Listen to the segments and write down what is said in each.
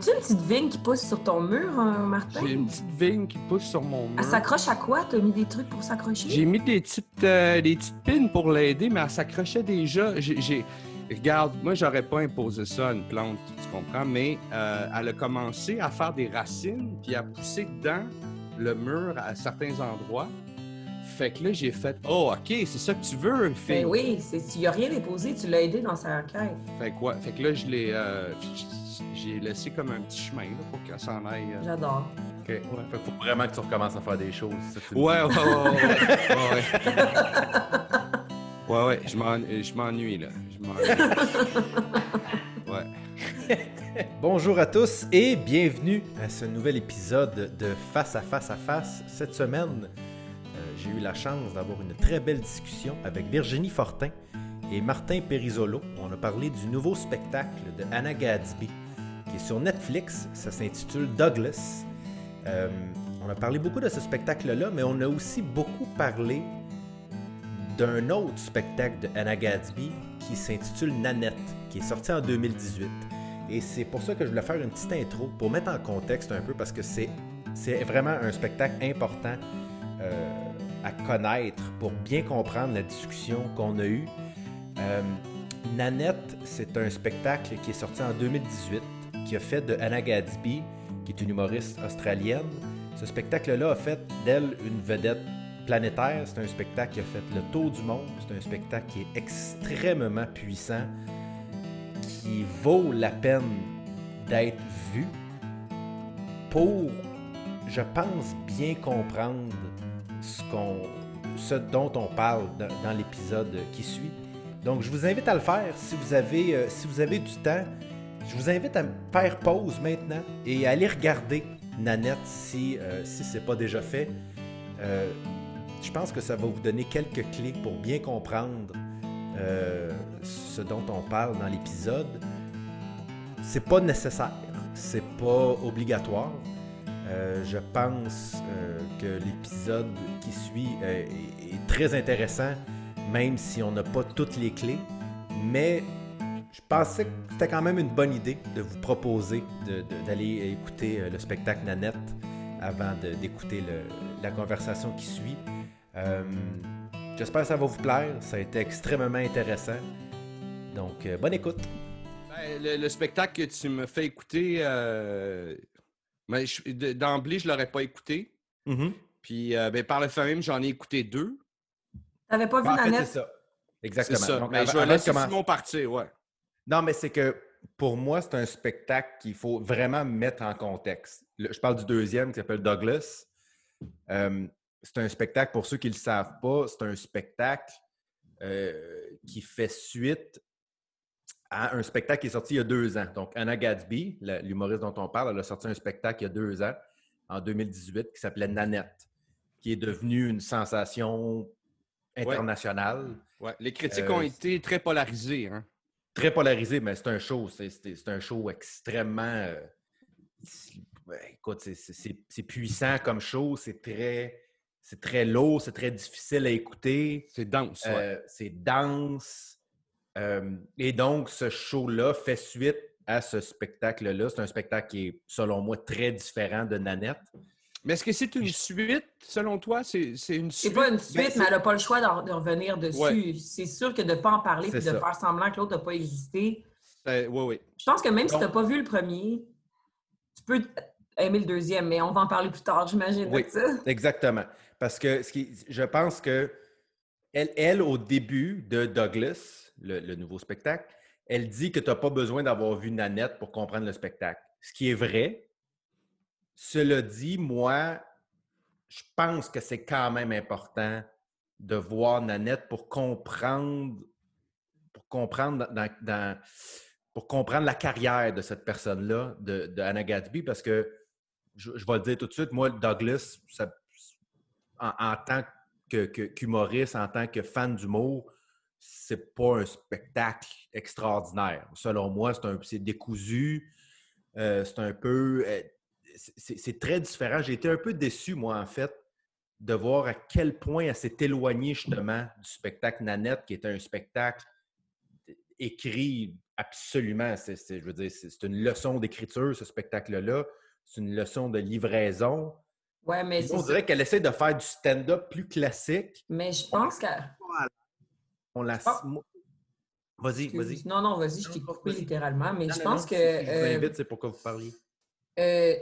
As-tu une petite vigne qui pousse sur ton mur, euh, Martin? J'ai une petite vigne qui pousse sur mon mur. Elle s'accroche à quoi? T'as mis des trucs pour s'accrocher? J'ai mis des petites, euh, des petites pins pour l'aider, mais elle s'accrochait déjà. J'ai, Regarde, moi, j'aurais pas imposé ça à une plante, tu comprends, mais euh, elle a commencé à faire des racines, puis à pousser dans le mur à certains endroits. Fait que là, j'ai fait « Oh, OK, c'est ça que tu veux, fille. Ben oui, c'est- tu n'y as rien déposé, tu l'as aidé dans sa quête. Fait que, ouais, fait que là, je l'ai... euh, j'ai laissé comme un petit chemin là, pour qu'elle s'en aille. euh. J'adore. OK. Fait qu'il faut vraiment que tu recommences à faire des choses. ça que Ouais, ouais, ouais, ouais, ouais. Ouais, ouais, ouais, je m'en- je m'ennuie, là. Je m'ennuie. Ouais. Bonjour à tous et bienvenue à ce nouvel épisode de Face à Face à Face. Cette semaine, j'ai eu la chance d'avoir une très belle discussion avec Virginie Fortin et Martin Perisolo. On a parlé du nouveau spectacle de Anna Gadsby qui est sur Netflix. Ça s'intitule Douglas. Euh, on a parlé beaucoup de ce spectacle-là, mais on a aussi beaucoup parlé d'un autre spectacle de Anna Gadsby qui s'intitule Nanette, qui est sorti en 2018. Et c'est pour ça que je voulais faire une petite intro pour mettre en contexte un peu parce que c'est, vraiment un spectacle important euh, à connaître pour bien comprendre la discussion qu'on a eue. Euh, Nanette, c'est un spectacle qui est sorti en 2018 qui a fait de Anna Gadsby, qui est une humoriste australienne. Ce spectacle-là a fait d'elle une vedette planétaire. C'est un spectacle qui a fait le tour du monde. C'est un spectacle qui est extrêmement puissant, qui vaut la peine d'être vu pour, je pense, bien comprendre ce, dont on parle dans, l'épisode qui suit. Donc, je vous invite à le faire si vous avez, euh, si vous avez du temps. Je vous invite à faire pause maintenant et à aller regarder Nanette si, euh, si ce n'est pas déjà fait. Euh, je pense que ça va vous donner quelques clés pour bien comprendre ce dont on parle dans l'épisode. C'est pas nécessaire, c'est pas obligatoire. Euh, je pense euh, que l'épisode qui suit euh, est, très intéressant, même si on n'a pas toutes les clés. Mais je pensais que c'était quand même une bonne idée de vous proposer d'aller écouter le spectacle Nanette avant d'écouter la conversation qui suit. J'espère que ça va vous plaire. Ça a été extrêmement intéressant. Donc, bonne écoute. Ben, le spectacle que tu me fais écouter, ben, je- de- d'emblée, je ne l'aurais pas écouté. Puis, euh, ben, par le fait même, j'en ai écouté deux. T'avais pas vu En fait, c'est Nanette? ça. C'est Exactement. ça. Donc, mais je vais laisser commencer- Simon partir, ouais. Non, mais c'est que pour moi, c'est un spectacle qu'il faut vraiment mettre en contexte. Le- je parle du deuxième qui s'appelle Douglas. Euh, c'est un spectacle, pour ceux qui ne le savent pas, c'est un spectacle euh, qui fait suite à un spectacle qui est sorti il y a deux ans. Donc, Anna Gadsby, l'humoriste dont on parle, elle a sorti un spectacle il y a deux ans, en 2018, qui s'appelait Nanette, qui est devenu une sensation internationale. Ouais. Les critiques Euh, ont été très polarisées. Hein. très polarisé, mais c'est un show. C'est, un show extrêmement. euh, écoute, c'est, puissant comme show. C'est très, c'est très lourd, c'est très difficile à écouter. C'est dense. ouais. euh, c'est dense. Euh, et donc, ce show-là fait suite à ce spectacle-là. C'est un spectacle qui est, selon moi, très différent de Nanette. Mais est-ce que c'est une suite, selon toi? C'est c'est une C'est suite? pas une Ben, suite, c'est- mais elle n'a pas le choix de revenir dessus. Ouais. C'est sûr que de ne pas en parler et C'est de ça. faire semblant que l'autre n'a pas existé. Euh, oui, oui. Je pense que même si tu n'as pas vu le premier, tu peux aimer le deuxième, mais on va en parler plus tard, j'imagine. Oui. ça. Exactement. Parce que ce qui, je pense que elle, elle, au début de Douglas, le, nouveau spectacle, elle dit que tu n'as pas besoin d'avoir vu Nanette pour comprendre le spectacle. Ce qui est vrai. Cela dit, moi, je pense que c'est quand même important de voir Nanette pour comprendre, pour comprendre la carrière de cette personne-là, de, de Anna parce que je, vais le dire tout de suite, moi, Douglas, en, tant qu'humoriste, en tant que fan d'humour, c'est pas un spectacle extraordinaire. Selon moi, c'est décousu, euh, c'est un peu. euh, c'est- très différent. J'ai été un peu déçu, moi, en fait, de voir à quel point elle s'est éloignée justement du spectacle Nanette, qui était un spectacle écrit absolument. C'est, je veux dire, c'est une leçon d'écriture, ce spectacle-là. C'est une leçon de livraison. Ouais, mais on dirait qu'elle essaie de faire du stand-up plus classique. Mais je pense que. On la. Vas-y, vas-y. Non, non, vas-y, je t'ai coupé littéralement, mais je pense que. Si je vous invite, c'est pour que vous parliez. Euh,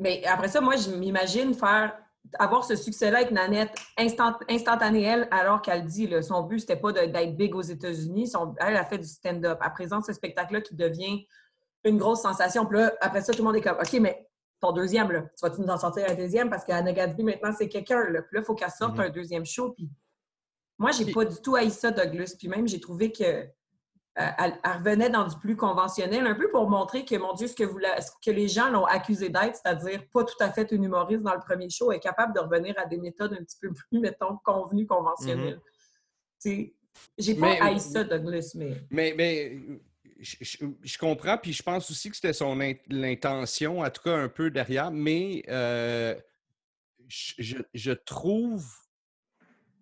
mais après ça, moi, je m'imagine faire avoir ce succès-là avec Nanette instant, instantané, elle, alors qu'elle dit, là, son but, c'était pas d'être big aux États-Unis. Elle a fait du stand-up. Elle présente ce spectacle-là qui devient une grosse sensation. Puis là, après ça, tout le monde est comme, OK, mais ton deuxième, là, tu vas-tu nous en sortir un deuxième? Parce qu'Anna Gatsby, maintenant, c'est quelqu'un. Puis là, il faut qu'elle sorte mm-hmm. un deuxième show. Puis moi, j'ai pas du tout haï ça, Douglas. Puis même, j'ai trouvé que euh, elle, revenait dans du plus conventionnel, un peu pour montrer que, mon Dieu, ce que, vous que les gens l'ont accusé d'être, c'est-à-dire pas tout à fait une humoriste dans le premier show, est capable de revenir à des méthodes un petit peu plus, mettons, convenues, conventionnelles. Mm J'ai pas haï ça, Douglas, mais... Mais, mais je, comprends, puis je pense aussi que c'était son l'intention, en tout cas un peu derrière, mais euh, je, je trouve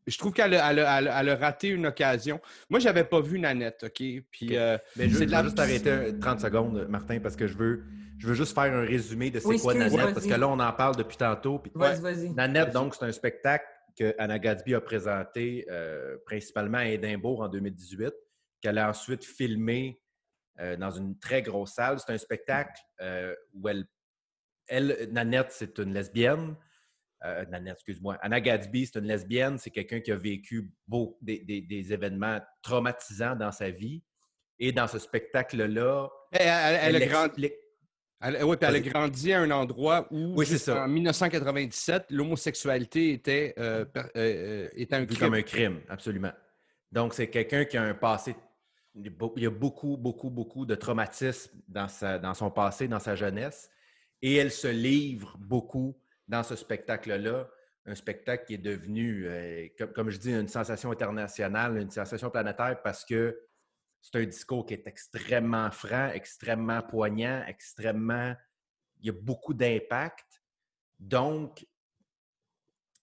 je trouve qu'elle a, raté une occasion. Moi, je n'avais pas vu Nanette, OK? Puis, euh, Mais je veux juste arrêter 30 secondes, Martin, parce que je veux, je veux juste faire un résumé de c'est quoi Nanette, parce que là, on en parle depuis tantôt. vas-y, vas-y. Nanette, donc, c'est un spectacle que Anna Gatsby a présenté euh, principalement à Édimbourg en 2018, qu'elle a ensuite filmé euh, dans une très grosse salle. C'est un spectacle où elle, elle Nanette, c'est une lesbienne. Euh, excuse-moi. Anna Gatsby, c'est une lesbienne, c'est quelqu'un qui a vécu beau, des, événements traumatisants dans sa vie. Et dans ce spectacle-là, elle, a grandi. oui, puis elle a grandi à un endroit où, oui, ça. en 1997, l'homosexualité était, euh, euh, un crime. Comme un crime, absolument. Donc, c'est quelqu'un qui a un passé. Il y a beaucoup, beaucoup, beaucoup de traumatisme dans, sa, dans son passé, dans sa jeunesse. Et elle se livre beaucoup dans ce spectacle-là, un spectacle qui est devenu, euh, comme, je dis, une sensation internationale, une sensation planétaire parce que c'est un discours qui est extrêmement franc, extrêmement poignant, extrêmement. Il y a beaucoup d'impact. Donc,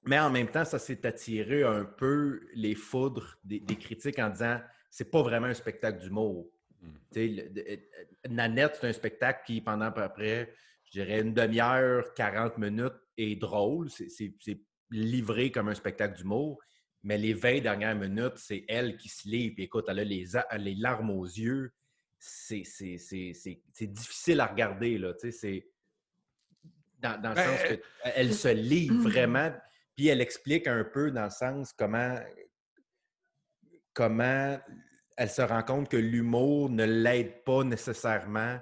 mais en même temps, ça s'est attiré un peu les foudres des, critiques en disant c'est pas vraiment un spectacle d'humour. Mm. Nanette, c'est un spectacle qui, pendant à peu près, je dirais, une demi-heure, 40 minutes, est drôle. C'est livré comme un spectacle d'humour. Mais les 20 dernières minutes, c'est elle qui se livre. Puis écoute, elle a les, les larmes aux yeux. C'est difficile à regarder. Là, dans, dans le sens qu'elle se livre mmh. vraiment. Puis elle explique un peu dans le sens comment, comment elle se rend compte que l'humour ne l'aide pas nécessairement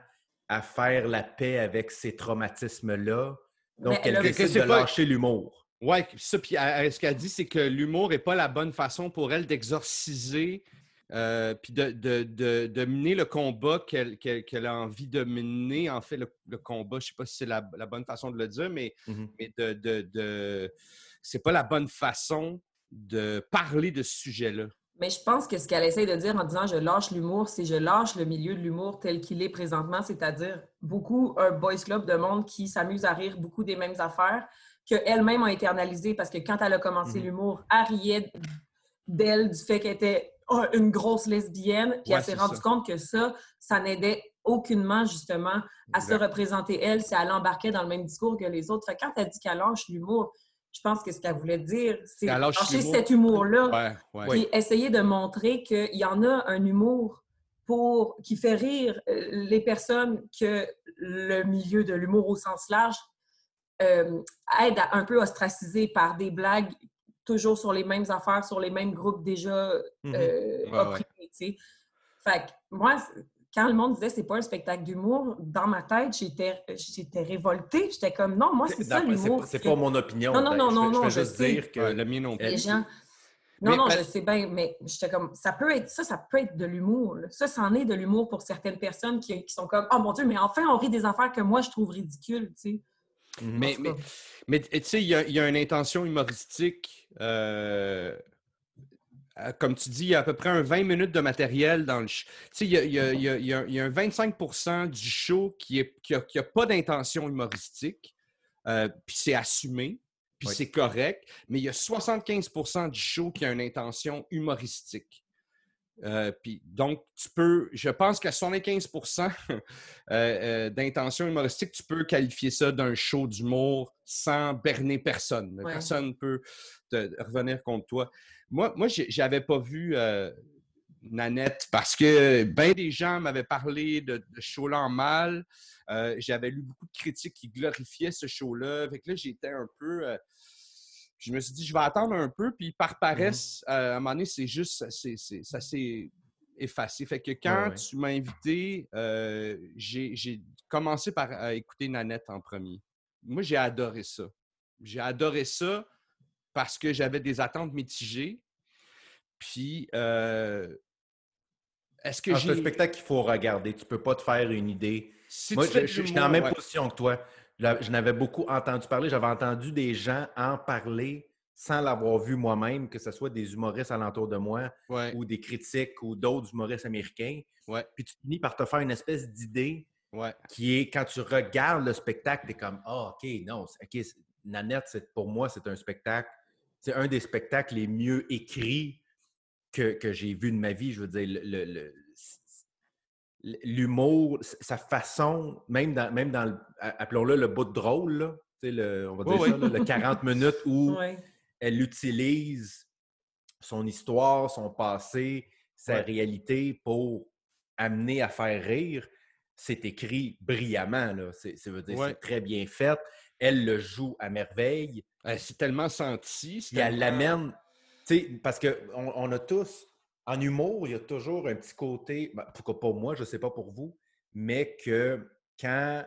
à faire la paix avec ces traumatismes-là. Donc, elle, décide de lâcher l'humour. Oui, ça, puis ce qu'elle dit, c'est que l'humour n'est pas la bonne façon pour elle d'exorciser euh, puis de, de, mener le combat qu'elle a envie de mener. En fait, le, combat, je ne sais pas si c'est la, bonne façon de le dire, mais, mm-hmm. mais de, de, c'est pas la bonne façon de parler de ce sujet-là. Mais je pense que ce qu'elle essaie de dire en disant je lâche l'humour, c'est je lâche le milieu de l'humour tel qu'il est présentement, c'est-à-dire beaucoup un boys club de monde qui s'amuse à rire beaucoup des mêmes affaires qu'elle-même a internalisé parce que quand elle a commencé mhm. l'humour, elle riait d'elle du fait qu'elle était oh, une grosse lesbienne, puis elle s'est rendue compte que ça, ça n'aidait aucunement justement à se représenter elle si elle embarquait dans le même discours que les autres. Fait quand elle dit qu'elle lâche l'humour, je pense que ce qu'elle voulait dire, c'est lâcher cet humour-là et essayer de montrer qu'il y en a un humour pour qui fait rire euh, les personnes que le milieu de l'humour au sens large euh, aide à un peu ostraciser par des blagues toujours sur les mêmes affaires, sur les mêmes groupes déjà mm-hmm. euh, opprimés. Fait que moi, quand le monde disait c'est pas un spectacle d'humour, dans ma tête, j'étais, j'étais révoltée. J'étais comme non, moi, c'est ça l'humour. C'est, pas mon opinion. Non, non, non, non, non. Je, juste dire que le mien non plus. Les gens. Non, non, je sais bien, mais j'étais comme, ça peut être, ça, ça peut être de l'humour. Ça, c'en est de l'humour pour certaines personnes qui, qui, sont comme, oh mon Dieu, mais enfin, on rit des affaires que moi, je trouve ridicules, tu sais. Mais, mais, mais tu sais, il y, y, a une intention humoristique. Euh, comme tu dis, il y a à peu près un 20 minutes de matériel dans le show. Tu sais, il y a, un 25% du show qui n'a qui a, pas d'intention humoristique, euh, puis c'est assumé, puis c'est correct, mais il y a 75% du show qui a une intention humoristique. Euh, puis donc, tu peux, je pense qu'à 75% euh, euh, d'intention humoristique, tu peux qualifier ça d'un show d'humour sans berner personne. Personne ne peut te revenir contre toi. Moi, moi j'avais pas vu Nanette parce que bien des gens m'avaient parlé de, show-là en mal. j'avais lu beaucoup de critiques qui glorifiaient ce show-là. Avec là, j'étais un peu je me suis dit, je vais attendre un peu, puis par mmh paresse, euh, à un moment donné, c'est juste, ça s'est effacé. Fait que quand tu m'as invité, euh, j'ai commencé par écouter Nanette en premier. Moi, j'ai adoré ça. J'ai adoré ça parce que j'avais des attentes mitigées. Puis, euh, est-ce que ah, j'ai. C'est un spectacle qu'il faut regarder. Tu peux pas te faire une idée. Moi, je, suis dans la même position que toi. Je n'avais beaucoup entendu parler. J'avais entendu des gens en parler sans l'avoir vu moi-même, que ce soit des humoristes alentour de moi ou des critiques ou d'autres humoristes américains. Puis tu finis par te faire une espèce d'idée qui est, quand tu regardes le spectacle, tu es comme Ah, OK, non, OK, Nanette, pour moi, c'est un spectacle, c'est un des spectacles les mieux écrits que, j'ai vu de ma vie. Je veux dire, le l'humour, sa façon, même dans, même dans appelons-le le bout de drôle, là, le, on va dire ça, le 40 minutes où elle utilise son histoire, son passé, sa réalité pour amener à faire rire, c'est écrit brillamment. Là. C'est, très bien fait. Elle le joue à merveille. C'est tellement senti. Et elle l'amène. Parce qu'on on a tous en humour, il y a toujours un petit côté, ben, pourquoi pas moi, je ne sais pas pour vous, mais que quand,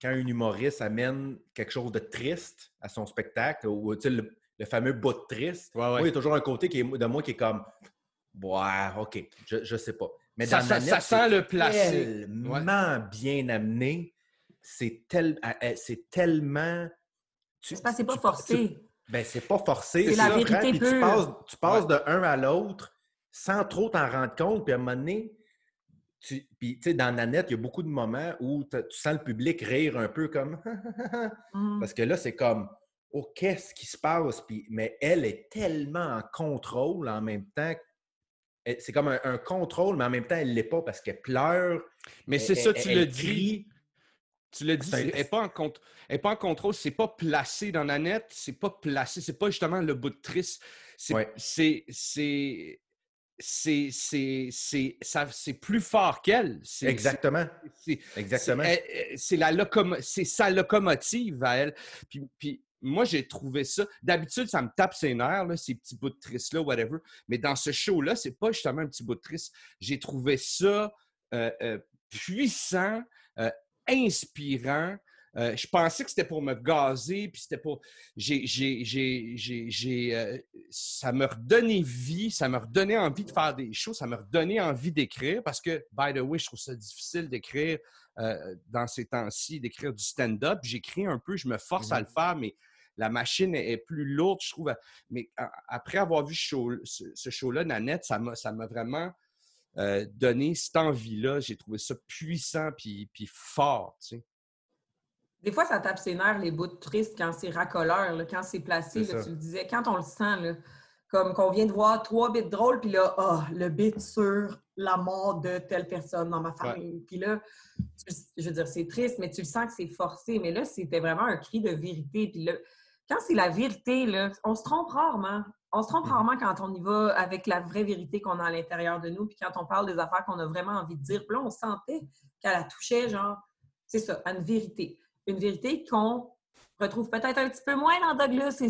quand un humoriste amène quelque chose de triste à son spectacle, ou le, le fameux bout de triste, il y a toujours un côté qui est, de moi qui est comme, ouais, OK, je ne sais pas. Mais ça, ça, sent le placé. tellement bien amené. C'est tel, tellement. C'est pas, pas forcé. ben, c'est pas forcé. C'est la vérité Tu passes, tu passes de un à l'autre sans trop t'en rendre compte. Puis à un moment donné, tu, puis, dans Nanette, il y a beaucoup de moments où tu sens le public rire un peu comme mmh. Parce que là, c'est comme Oh, qu'est-ce qui se passe? Puis, mais elle est tellement en contrôle en même temps. C'est comme un, contrôle, mais en même temps, elle ne l'est pas parce qu'elle pleure. Mais c'est ça, tu le dis. Tu le dis, elle n'est pas, en pas en contrôle, c'est pas placé dans Nanette, c'est pas placé, c'est pas justement le bout de triste. C'est c'est c'est plus fort qu'elle. Exactement. Exactement. C'est la c'est sa locomotive à elle. Puis, puis moi, j'ai trouvé ça. D'habitude, ça me tape ses nerfs, là, ces petits bouts de triste-là, whatever. Mais dans ce show-là, c'est pas justement un petit bout de triste. J'ai trouvé ça euh, euh, puissant, euh, inspirant. Euh, je pensais que c'était pour me gazer, puis c'était pour. J'ai, j'ai, euh, ça me redonnait vie, ça me redonnait envie de faire des choses, ça me redonnait envie d'écrire parce que, by the way, je trouve ça difficile d'écrire euh, dans ces temps-ci, d'écrire du stand-up. J'écris un peu, je me force à le mm-hmm. faire, mais la machine est, plus lourde, je trouve. Mais après avoir vu ce, show-là, Nanette, ça m'a, ça m'a vraiment. Donné cette envie-là, j'ai trouvé ça puissant puis, puis fort. Tu sais. Des fois, ça tape ses nerfs, les bouts tristes, quand c'est racoleur, quand c'est placé, tu le disais, quand on le sent, comme qu'on vient de voir trois bits drôles, puis là, oh, le bit sur la mort de telle personne dans ma famille. Puis là, je veux dire, c'est triste, mais tu le sens que c'est forcé. Mais là, c'était vraiment un cri de vérité. Puis là, quand c'est la vérité, là, on se trompe rarement. On se trompe mm-hmm. rarement quand on y va avec la vraie vérité qu'on a à l'intérieur de nous, puis quand on parle des affaires qu'on a vraiment envie de dire. Puis là, on sentait qu'elle la touchait, genre, c'est ça, à une vérité une vérité qu'on retrouve peut-être un petit peu moins dans Douglas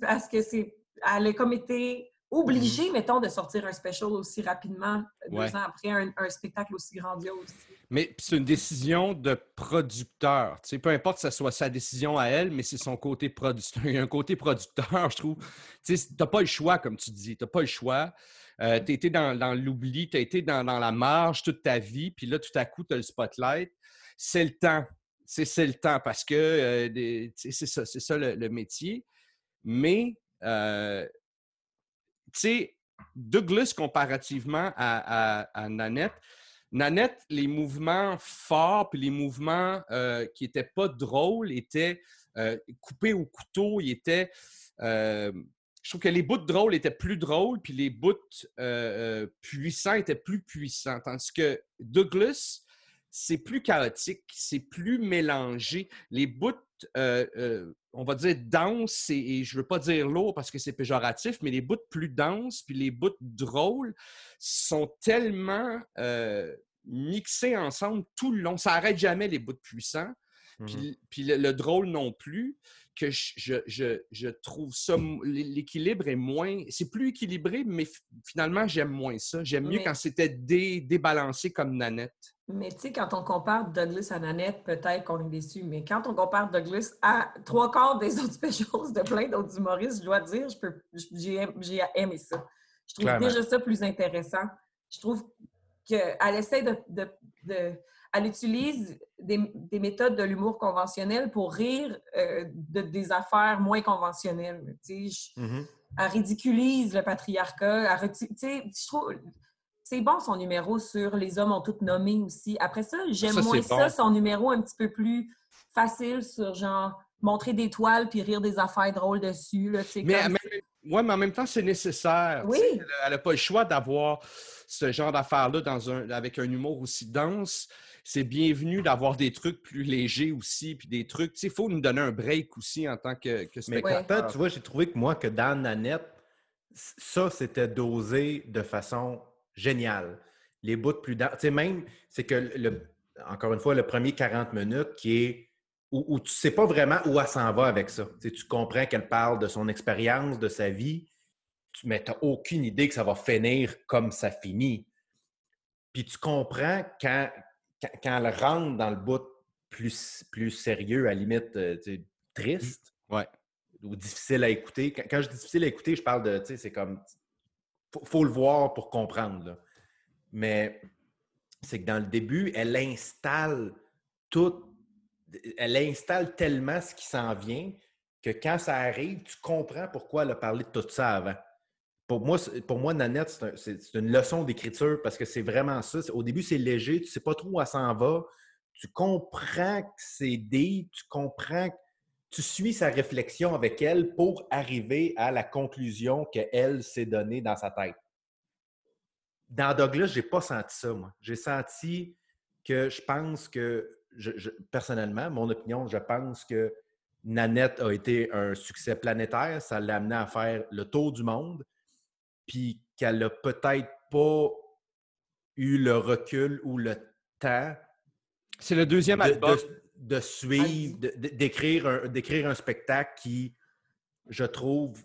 parce que c'est elle a comme été obligée, mm-hmm. mettons, de sortir un special aussi rapidement deux ans après un, spectacle aussi grandiose. Mais c'est une décision de producteur. Peu importe que ce soit sa décision à elle, mais c'est son côté producteur. Il y a un côté producteur, je trouve. Tu n'as pas le choix, comme tu dis. Tu n'as pas le choix. Euh, tu as été dans, l'oubli, tu as été dans, dans, la marge toute ta vie, puis là, tout à coup, tu as le spotlight. C'est le temps c'est le temps parce que euh, c'est ça, ça le, métier. Mais, euh, tu sais, Douglas, comparativement à, Nanette, Nanette, les mouvements forts puis les mouvements euh, qui n'étaient pas drôles étaient coupés au couteau, ils étaient je trouve que les bouts drôles étaient plus drôles, puis les bouts euh, euh, puissants étaient plus puissants. Tandis que Douglas, c'est plus chaotique, c'est plus mélangé. Les bouts, euh, on va dire denses, et, je ne veux pas dire lourd parce que c'est péjoratif, mais les bouts plus denses, puis les bouts drôles sont tellement mixés ensemble tout le long. Ça n'arrête jamais les bouts puissants, puis, mmh le, drôle non plus que je, trouve ça, l'équilibre est moins, c'est plus équilibré, mais finalement, j'aime moins ça. J'aime mieux quand c'était débalancé comme Nanette. Mais tu sais, quand on compare Douglas à Nanette, peut-être qu'on est déçu, mais quand on compare Douglas à trois quarts des autres specials de plein d'autres humoristes, je dois dire, j'ai aimé ça. Je trouve déjà ça plus intéressant. Je trouve qu'elle essaie de elle utilise des, méthodes de l'humour conventionnel pour rire euh, de, des affaires moins conventionnelles. Mm-hmm. Elle ridiculise le patriarcat. je trouve c'est bon son numéro sur les hommes ont toutes nommé aussi. Après ça, j'aime moins ça, son numéro un petit peu plus facile sur genre montrer des toiles puis rire des affaires drôles dessus. Là, mais, mais, mais en même temps, c'est nécessaire. Oui. Elle n'a pas le choix d'avoir ce genre d'affaires-là dans un, avec un humour aussi dense c'est bienvenu d'avoir des trucs plus légers aussi, puis des trucs. Tu sais, il faut nous donner un break aussi en tant que, que spectateur. Mais tu vois, j'ai trouvé que moi, que dans Nanette, ça, c'était dosé de façon géniale. Les bouts plus Tu sais, même, c'est que, le, encore une fois, le premier 40 minutes qui est où, tu ne sais pas vraiment où elle s'en va avec ça. Tu comprends qu'elle parle de son expérience, de sa vie, mais tu n'as aucune idée que ça va finir comme ça finit. Puis tu comprends quand, quand, elle rentre dans le bout plus, plus sérieux, à la limite euh, triste ouais. ou difficile à écouter, quand, je dis difficile à écouter, je parle de, c'est comme, faut, faut, le voir pour comprendre. Mais c'est que dans le début, elle installe tout, elle installe tellement ce qui s'en vient que quand ça arrive, tu comprends pourquoi elle a parlé de tout ça avant pour moi, pour moi Nanette, c'est une leçon d'écriture parce que c'est vraiment ça. Au début, c'est léger, tu ne sais pas trop où elle s'en va. Tu comprends que c'est deep, tu comprends que tu suis sa réflexion avec elle pour arriver à la conclusion qu'elle s'est donnée dans sa tête. Dans Douglas, je n'ai pas senti ça, moi. J'ai senti que je pense que, personnellement, mon opinion, je pense que Nanette a été un succès planétaire. Ça l'a amené à faire le tour du monde puis qu'elle n'a peut-être pas eu le recul ou le temps. C'est le deuxième album. De, suivre, d'écrire un, un spectacle qui, je trouve,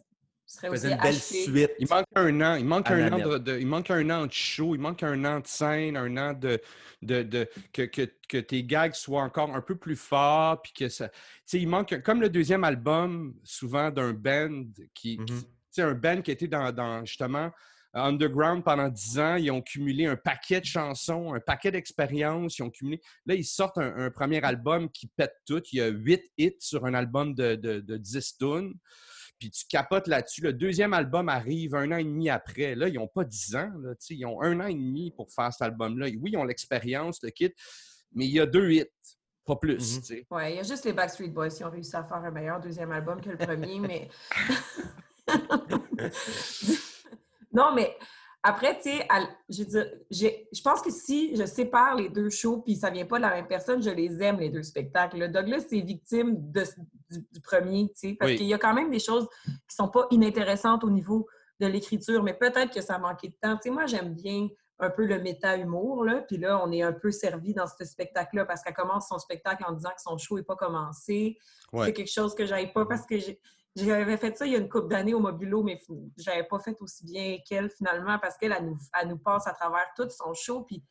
faisait une belle suite. Il manque un an. Il manque un an de, il manque un an de show, il manque un an de scène, un an de, de, que, que, tes gags soient encore un peu plus forts. Puis que ça. il manque, comme le deuxième album, souvent d'un band qui mm-hmm un band qui était dans, dans justement underground pendant dix ans. Ils ont cumulé un paquet de chansons, un paquet d'expériences. Ils ont cumulé. Là, ils sortent un, premier album qui pète tout. Il y a huit hits sur un album de, de, de 10 tunes. Puis tu capotes là-dessus. Le deuxième album arrive un an et demi après. Là, ils n'ont pas dix ans. Là, ils ont un an et demi pour faire cet album-là. Oui, ils ont l'expérience, le kit, mais il y a deux hits. Pas plus. Mm-hmm. Oui, il y a juste les Backstreet Boys qui ont réussi à faire un meilleur deuxième album que le premier, mais. non, mais après, tu sais, je pense que si je sépare les deux shows puis ça vient pas de la même personne, je les aime, les deux spectacles. Le Douglas, c'est victime du, premier, tu sais, parce qu'il y a quand même des choses qui sont pas inintéressantes au niveau de l'écriture, mais peut-être que ça manquait de temps. Tu sais, moi, j'aime bien un peu le méta-humour, là, puis là, on est un peu servi dans ce spectacle-là parce qu'elle commence son spectacle en disant que son show n'est pas commencé. C'est quelque chose que j'avais pas parce que j'ai j'avais fait ça il y a une couple d'années au Mobulo, mais j'avais pas fait aussi bien qu'elle finalement parce qu'elle nous, nous passe à travers tout son show. Puis,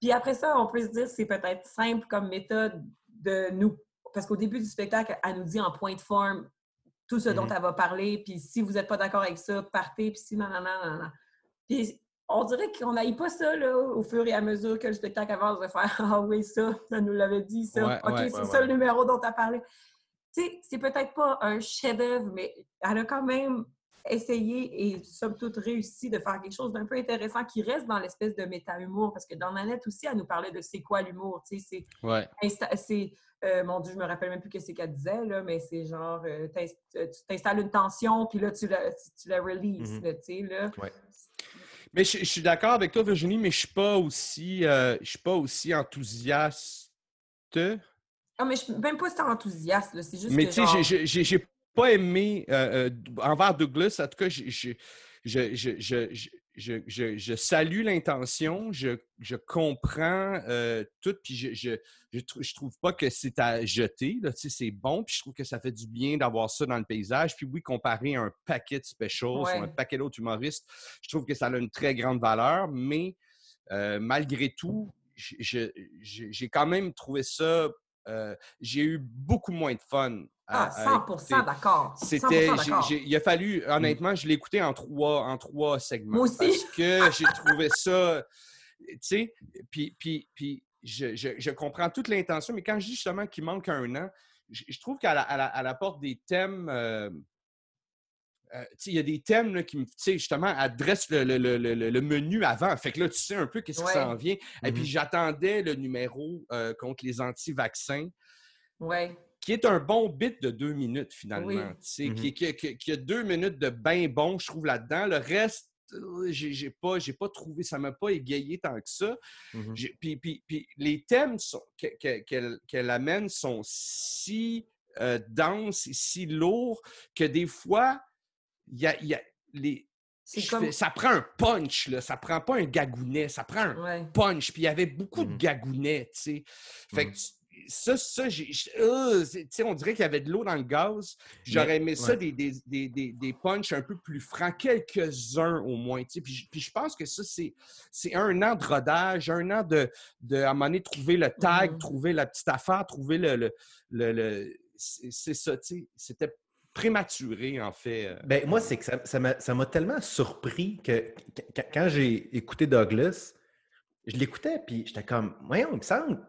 puis après ça, on peut se dire que c'est peut-être simple comme méthode de nous. Parce qu'au début du spectacle, elle nous dit en point de forme tout ce dont mm-hmm. elle va parler. Puis si vous n'êtes pas d'accord avec ça, partez. Puis si non, non, non, non. Puis on dirait qu'on n'aille pas ça là, au fur et à mesure que le spectacle avance de faire Ah oui, ça, ça nous l'avait dit, ça. OK, c'est ça le numéro dont tu as parlé c'est peut-être pas un chef-d'œuvre, mais elle a quand même essayé et somme toute réussi de faire quelque chose d'un peu intéressant qui reste dans l'espèce de méta-humour. Parce que dans Nanette aussi, elle nous parlait de c'est quoi l'humour. C'est euh, mon Dieu, je me rappelle même plus ce c'est qu'elle disait, là, mais c'est genre, euh, euh, tu t'installes une tension, puis là, tu la, tu la releases, Mhm. là, tu sais, là. Ouais. Mais je, je suis d'accord avec toi, Virginie, mais je suis pas aussi, euh, je suis pas aussi enthousiaste. Ah, mais je suis même pas si enthousiaste, là, c'est juste Mais tu sais, j'ai- pas aimé euh, euh, envers Douglas. En tout cas, je, je, je, je, je, je- je salue l'intention, je, je comprends euh, tout, puis je, je, je, trou- je trouve pas que c'est à jeter. Là, tu sais, c'est bon, puis je trouve que ça fait du bien d'avoir ça dans le paysage. Puis oui, comparé à un paquet de specials Ouais. ou un paquet d'autres humoristes, je trouve que ça a une très grande valeur, mais malgré tout, j'ai quand même trouvé ça. Euh, j'ai eu beaucoup moins de fun. à- Ah, à 100 écouter. d'accord. 100% C'était, j'ai- d'accord. j'ai- il a fallu, honnêtement, je l'ai écouté en trois, en trois segments. Moi aussi. Parce que j'ai trouvé ça, tu sais, puis, puis, puis je, je- je comprends toute l'intention, mais quand je dis justement qu'il manque un an, je, je trouve qu'elle elle, elle apporte des thèmes. euh, euh, il y a des thèmes là, qui, me- justement, adressent le, le- le- le- le menu avant. Fait que là, tu sais un peu qu'est-ce Ouais. qui s'en vient. Et puis, Mhm. j'attendais le numéro euh, contre les anti-vaccins Ouais. qui est un bon bit de deux minutes finalement. Oui. Mhm. qui, qui- qui- qui a deux minutes de bien bon, je trouve, là-dedans. Le reste, euh, j'ai pas, j'ai pas trouvé, ça m'a pas égayé tant que ça. Mhm. J'ai- Puis, puis- puis les thèmes qu'elle amène sont si euh, denses et si lourds que des fois, y a, il y a les. Comme... fais- ça prend un punch, là. Ça prend pas un gagounet, ça prend un Ouais. punch. Puis il y avait beaucoup de Mhm. gagounets, tu sais. Fait que tu- ça, ça, j'ai. euh, sais, on dirait qu'il y avait de l'eau dans le gaz. J'aurais aimé ça, ouais. des, des, des, des, des punchs un peu plus francs, quelques-uns au moins, tu sais. Puis, je- puis je pense que ça, c'est, c'est un an de rodage, un an de, de, à un moment donné, trouver le tag, Mhm. trouver la petite affaire, trouver le. le, le- le- c'est, c'est ça, tu sais. C'était prématuré, en fait. euh. Ben, moi, c'est que ça m'a ça tellement surpris que qu- qu- quand j'ai écouté Douglas, je l'écoutais, puis j'étais comme, voyons, il me semble,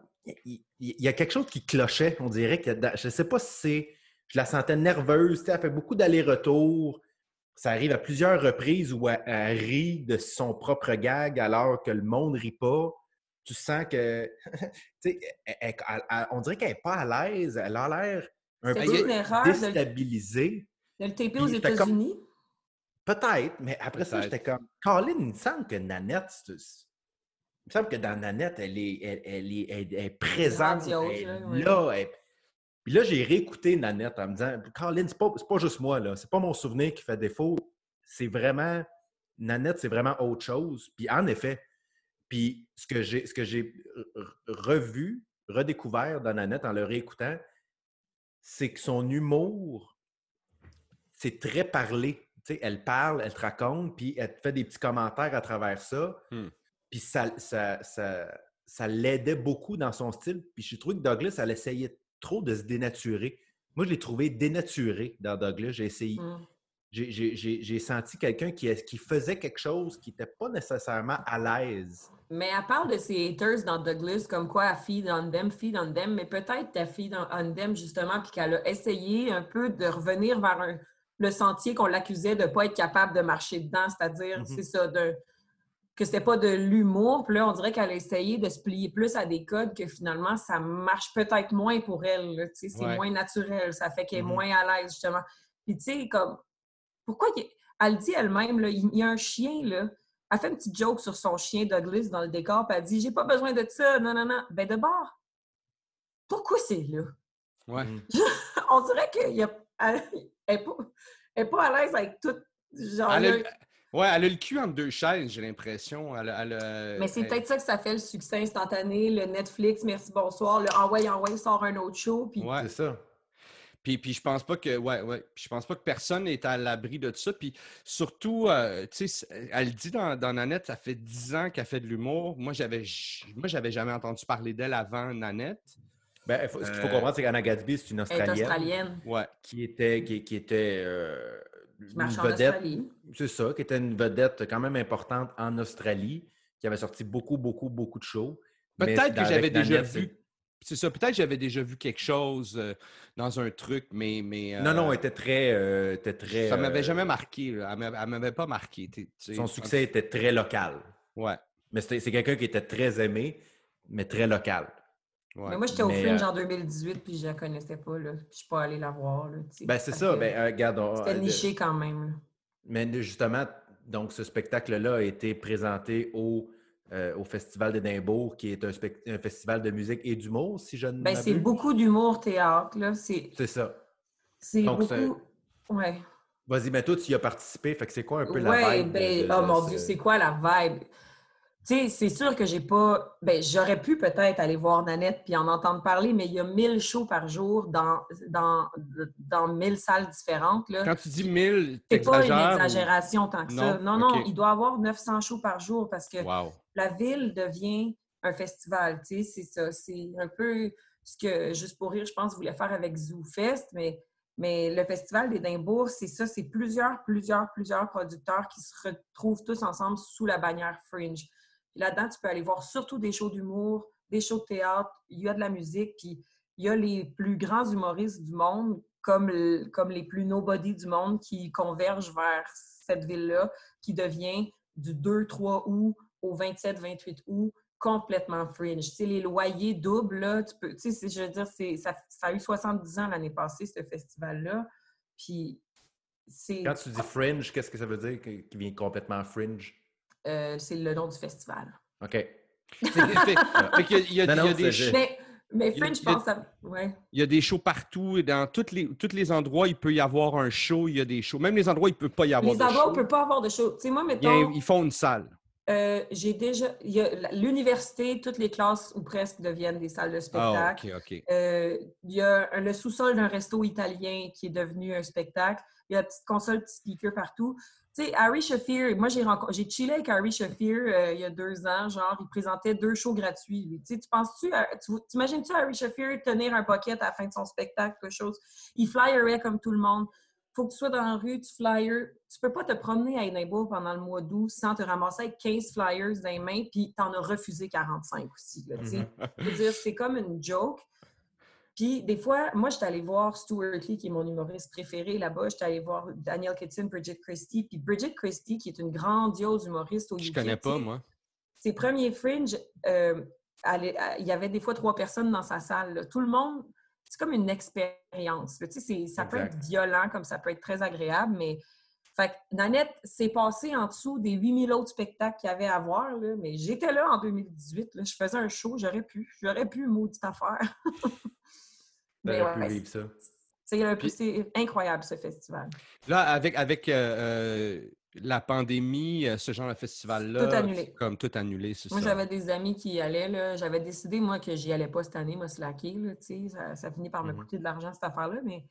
il, y a quelque chose qui clochait, on dirait que je sais pas si c'est, je la sentais nerveuse, elle fait beaucoup d'allers-retours. Ça arrive à plusieurs reprises où elle, elle rit de son propre gag alors que le monde rit pas. Tu sens que, elle- elle- on dirait qu'elle n'est pas à l'aise, elle a l'air un peu une erreur de, déstabilisée. de le taper aux comme- États-Unis. Peut-être, mais après ça, j'étais comme. Colin, il me semble que Nanette, il me semble que dans Nanette, elle est, elle, elle est, elle- est présente. Grandiose, elle est là, ouais. là. elle- Puis là, j'ai réécouté Nanette en me disant Colin, c'est pas, c'est pas juste moi, là. C'est pas mon souvenir qui fait défaut. C'est vraiment. Nanette, c'est vraiment autre chose. Puis en effet, puis ce que j'ai, ce que j'ai re- revu, redécouvert dans Nanette en le réécoutant, c'est que son humour, c'est très parlé. Tu sais, elle parle, elle te raconte, puis elle te fait des petits commentaires à travers ça. Hmm. Puis ça, ça, ça, ça l'aidait beaucoup dans son style. Puis je trouve que Douglas, elle essayait trop de se dénaturer. Moi, je l'ai trouvé dénaturé dans Douglas. J'ai essayé. Mm. J'ai- J'ai j'ai- j'ai senti quelqu'un qui, qui faisait quelque chose qui n'était pas nécessairement à l'aise. Mais elle parle de ses haters dans Douglas, comme quoi elle feed on them, feed on them, mais peut-être qu'elle feed on- them justement, puis qu'elle a essayé un peu de revenir vers un- le sentier qu'on l'accusait de ne pas être capable de marcher dedans, c'est-à-dire, Mhm. c'est ça, de, que c'était pas de l'humour. Puis là, on dirait qu'elle a essayé de se plier plus à des codes que finalement, ça marche peut-être moins pour elle. C'est Ouais. moins naturel, ça fait qu'elle est Mhm. moins à l'aise, justement. Puis tu sais, comme, pourquoi... il- Elle dit elle-même, il y a un chien, là, elle fait une petite joke sur son chien Douglas dans le décor, puis elle dit J'ai pas besoin de ça, non, non, non. Ben de bord, pourquoi c'est là? Ouais. Mm. On dirait qu'elle n'est pas, elle est pas à l'aise avec tout. Genre, Elle a, là. le- ouais, elle a le cul entre deux chaises, j'ai l'impression. Elle, a- elle a- mais c'est elle- peut-être ça que ça fait le succès instantané, le Netflix, merci, bonsoir, le Envoy, envoie, sort un autre show. Puis Ouais. C'est ça. Puis, puis je pense pas que ouais, ouais. Puis je pense pas que personne n'est à l'abri de ça. Puis surtout, euh, tu sais, elle dit dans, dans Nanette, ça fait dix ans qu'elle fait de l'humour. Moi, j'avais j- moi, j'avais jamais entendu parler d'elle avant Nanette. Ben, il faut- ce qu'il faut Euh, comprendre, c'est qu'Anna Gatsby, c'est une elle est Australienne, australienne, Ouais. qui était, qui, qui était euh, qui une vedette. Australie. C'est ça, qui était une vedette quand même importante en Australie, qui avait sorti beaucoup, beaucoup, beaucoup de shows. Peut-être que j'avais déjà vu. C'est ça, peut-être que j'avais déjà vu quelque chose euh, dans un truc, mais. mais Non, non, euh, elle était très. euh, était très Ça m'avait euh, jamais marqué. là. Elle m'avait- pas marqué. Son succès était très local. Ouais. Mais c'était- c'est quelqu'un qui était très aimé, mais très local. Mais moi, j'étais au Mais, Fringe euh, en 2018, puis je la connaissais pas, là. Puis je suis pas allée la voir, là. Ben, c'est ça. que Ben, euh, regarde, C'était euh, niché quand même, là. Mais justement, donc ce spectacle-là a été présenté au, euh, au Festival d'Édimbourg, qui est un, festival de musique et d'humour, si je ne Ben, c'est beaucoup d'humour théâtre, là. C'est C'est ça. c'est beaucoup... Ouais. Vas-y, mais toi, tu y as participé. Fait que c'est quoi un peu la Ouais, vibe? ben, de- oh de mon Dieu, c'est quoi la vibe? Tu sais, c'est sûr que j'ai pas. Ben, j'aurais pu peut-être aller voir Nanette puis en entendre parler, mais il y a 1000 shows par jour dans, dans, dans 1000 salles différentes. Là. Quand tu dis 1000, C'est pas une ou- exagération tant que ça. Non? Non, non, Ok. il doit avoir 900 shows par jour parce que Wow. La ville devient un festival. Tu sais, c'est ça. C'est un peu ce que Juste pour rire, je pense, voulait faire avec ZooFest, mais, mais le Festival d'Édimbourg, c'est ça. C'est plusieurs, plusieurs, plusieurs producteurs qui se retrouvent tous ensemble sous la bannière Fringe. Là-dedans, tu peux aller voir surtout des shows d'humour, des shows de théâtre, il y a de la musique, puis il y a les plus grands humoristes du monde, comme, comme les plus nobody du monde, qui convergent vers cette ville-là, qui devient du 2-3 août au 27-28 août complètement fringe. Tu sais, les loyers doubles, là, tu peux, tu sais, je veux dire, c'est, ça, ça a eu 70 ans l'année passée, ce festival-là. Puis, c'est, Quand tu dis fringe, qu'est-ce que ça veut dire qui vient complètement fringe? euh, c'est le nom du festival. OK. Il y a, il des Mais, Il fringe, je il y a- pense à... Ouais. il y a des shows partout. et Dans tous les, tous les endroits, il peut y avoir un show, il y a des shows. Même les endroits il ne peut pas y avoir Les de endroits show, on ne peut pas avoir de show. Tu sais, moi, il mettons, ils font une salle. Euh, j'ai déjà... il y a la- L'université, toutes les classes ou presque deviennent des salles de Ah, spectacle. Euh, il y a le sous-sol d'un resto italien qui est devenu un spectacle. Il y a une petite console, petit speaker partout. Tu sais, Harry Shafir, moi, j'ai j'ai chillé avec Harry Shafir euh, il y a deux ans. Genre, il présentait deux shows gratuits. lui. Tu sais, tu penses-tu, t'imagines-tu Harry Shafir tenir un bucket à la fin de son spectacle, quelque chose? Il flyerait comme tout le monde. Faut que tu sois dans la rue, tu flyers. Tu peux pas te promener à Edinburgh pendant le mois d'août sans te ramasser avec 15 flyers dans les mains, puis t'en as refusé 45 aussi. Là. Mhm. Je dire, c'est comme une joke. Puis, des fois, moi, j'étais allée voir Stuart Lee, qui est mon humoriste préféré là-bas. J'étais allée voir Daniel Kitson, Bridget Christie. Puis, Bridget Christie, qui est une grandiose humoriste au Je UK, connais tu pas, moi. Ses premiers fringe, euh, elle- il y avait des fois trois personnes dans sa salle. là. Tout le monde, c'est comme une expérience. Tu sais, ça peut Exact. être violent, comme ça peut être très agréable, mais. Fait que Nanette s'est passée en dessous des 8000 autres spectacles qu'il y avait à voir, là, mais j'étais là en 2018. là. je faisais un show, j'aurais pu. J'aurais pu, maudite affaire. Mais pu vivre ça. c'est incroyable ce festival. Là, avec, avec euh, euh, la pandémie, euh, ce genre de festival-là, Tout annulé. c'est comme tout annulé, c'est Moi, j'avais des amis qui y allaient. là. J'avais décidé, moi, que j'y allais pas cette année, moi, slacker. Là, ça, ça finit par me Mhm. coûter de l'argent, cette affaire-là. Mais,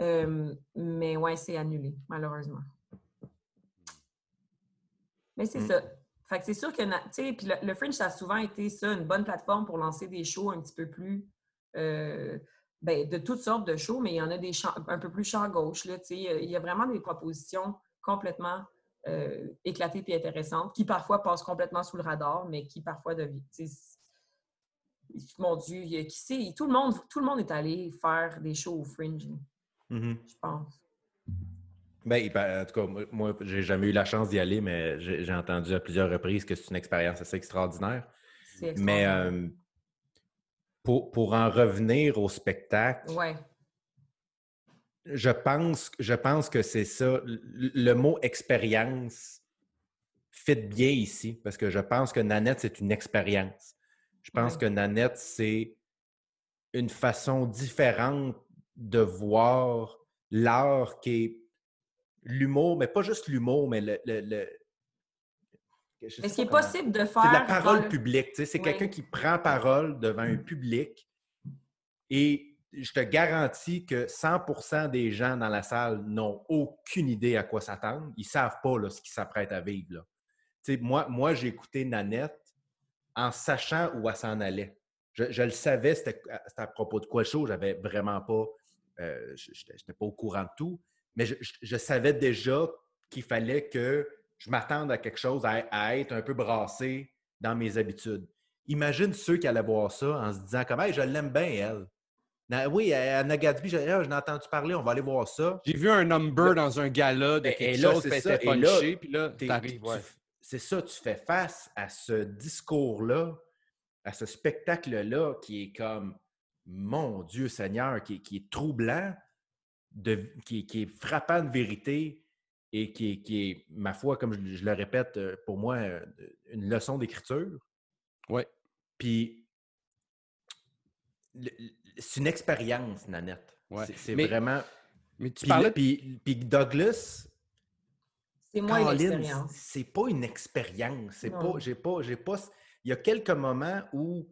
euh, mais ouais, c'est annulé, malheureusement. Mais c'est Mm. ça. Fait que c'est sûr que, na- tu sais, puis le, le Fringe, ça a souvent été ça, une bonne plateforme pour lancer des shows un petit peu plus, euh, ben, de toutes sortes de shows, mais il y en a des champs, un peu plus champ gauche, là. Il y a vraiment des propositions complètement euh, éclatées et intéressantes, qui parfois passent complètement sous le radar, mais qui parfois deviennent, mon Dieu, qui sait, tout le monde, tout le monde est allé faire des shows au Fringe, Mhm. je pense. Ben, en tout cas, moi, j'ai jamais eu la chance d'y aller, mais j'ai entendu à plusieurs reprises que c'est une expérience assez extraordinaire. Mais euh, pour, pour en revenir au spectacle, Ouais. Je, pense, je pense que c'est ça. Le, mot expérience fit bien ici, parce que je pense que Nanette, c'est une expérience. Je pense Ouais. que Nanette, c'est une façon différente de voir l'art qui est l'humour, mais pas juste l'humour, mais le. le, le- sais Est-ce qu'il est possible de faire. c'est de la parole le- publique. C'est Oui. quelqu'un qui prend parole devant un public et je te garantis que 100% des gens dans la salle n'ont aucune idée à quoi s'attendre. Ils ne savent pas là, ce qu'ils s'apprêtent à vivre. moi, moi j'ai écouté Nanette en sachant où elle s'en allait. Je, le savais, c'était c'était à propos de quoi le show. J'avais vraiment pas. euh, je n'étais pas au courant de tout, mais je, savais déjà qu'il fallait que je m'attende à quelque chose, à, être un peu brassé dans mes habitudes. Imagine ceux qui allaient voir ça en se disant Hey, je l'aime bien, elle. Oui, à à Nagadby, j'ai ah, entendu parler, on va aller voir ça. J'ai vu un number Là- dans un gala de Ben, quelque et là, chose, ça, et là, puis là, t'arrives, ouais. C'est ça, tu fais face à ce discours-là à ce spectacle-là qui est comme, mon Dieu Seigneur, qui, est troublant, de, qui, est frappant de vérité et qui est, ma foi, comme je, le répète, euh, pour moi, euh, une leçon d'écriture. Oui. Puis, c'est une expérience, Nanette. Ouais. C'est vraiment. Mais tu parlais. Puis, puis Douglas. C'est moi une expérience. C'est pas une expérience. C'est pas. J'ai pas. J'ai pas. Il y a quelques moments où.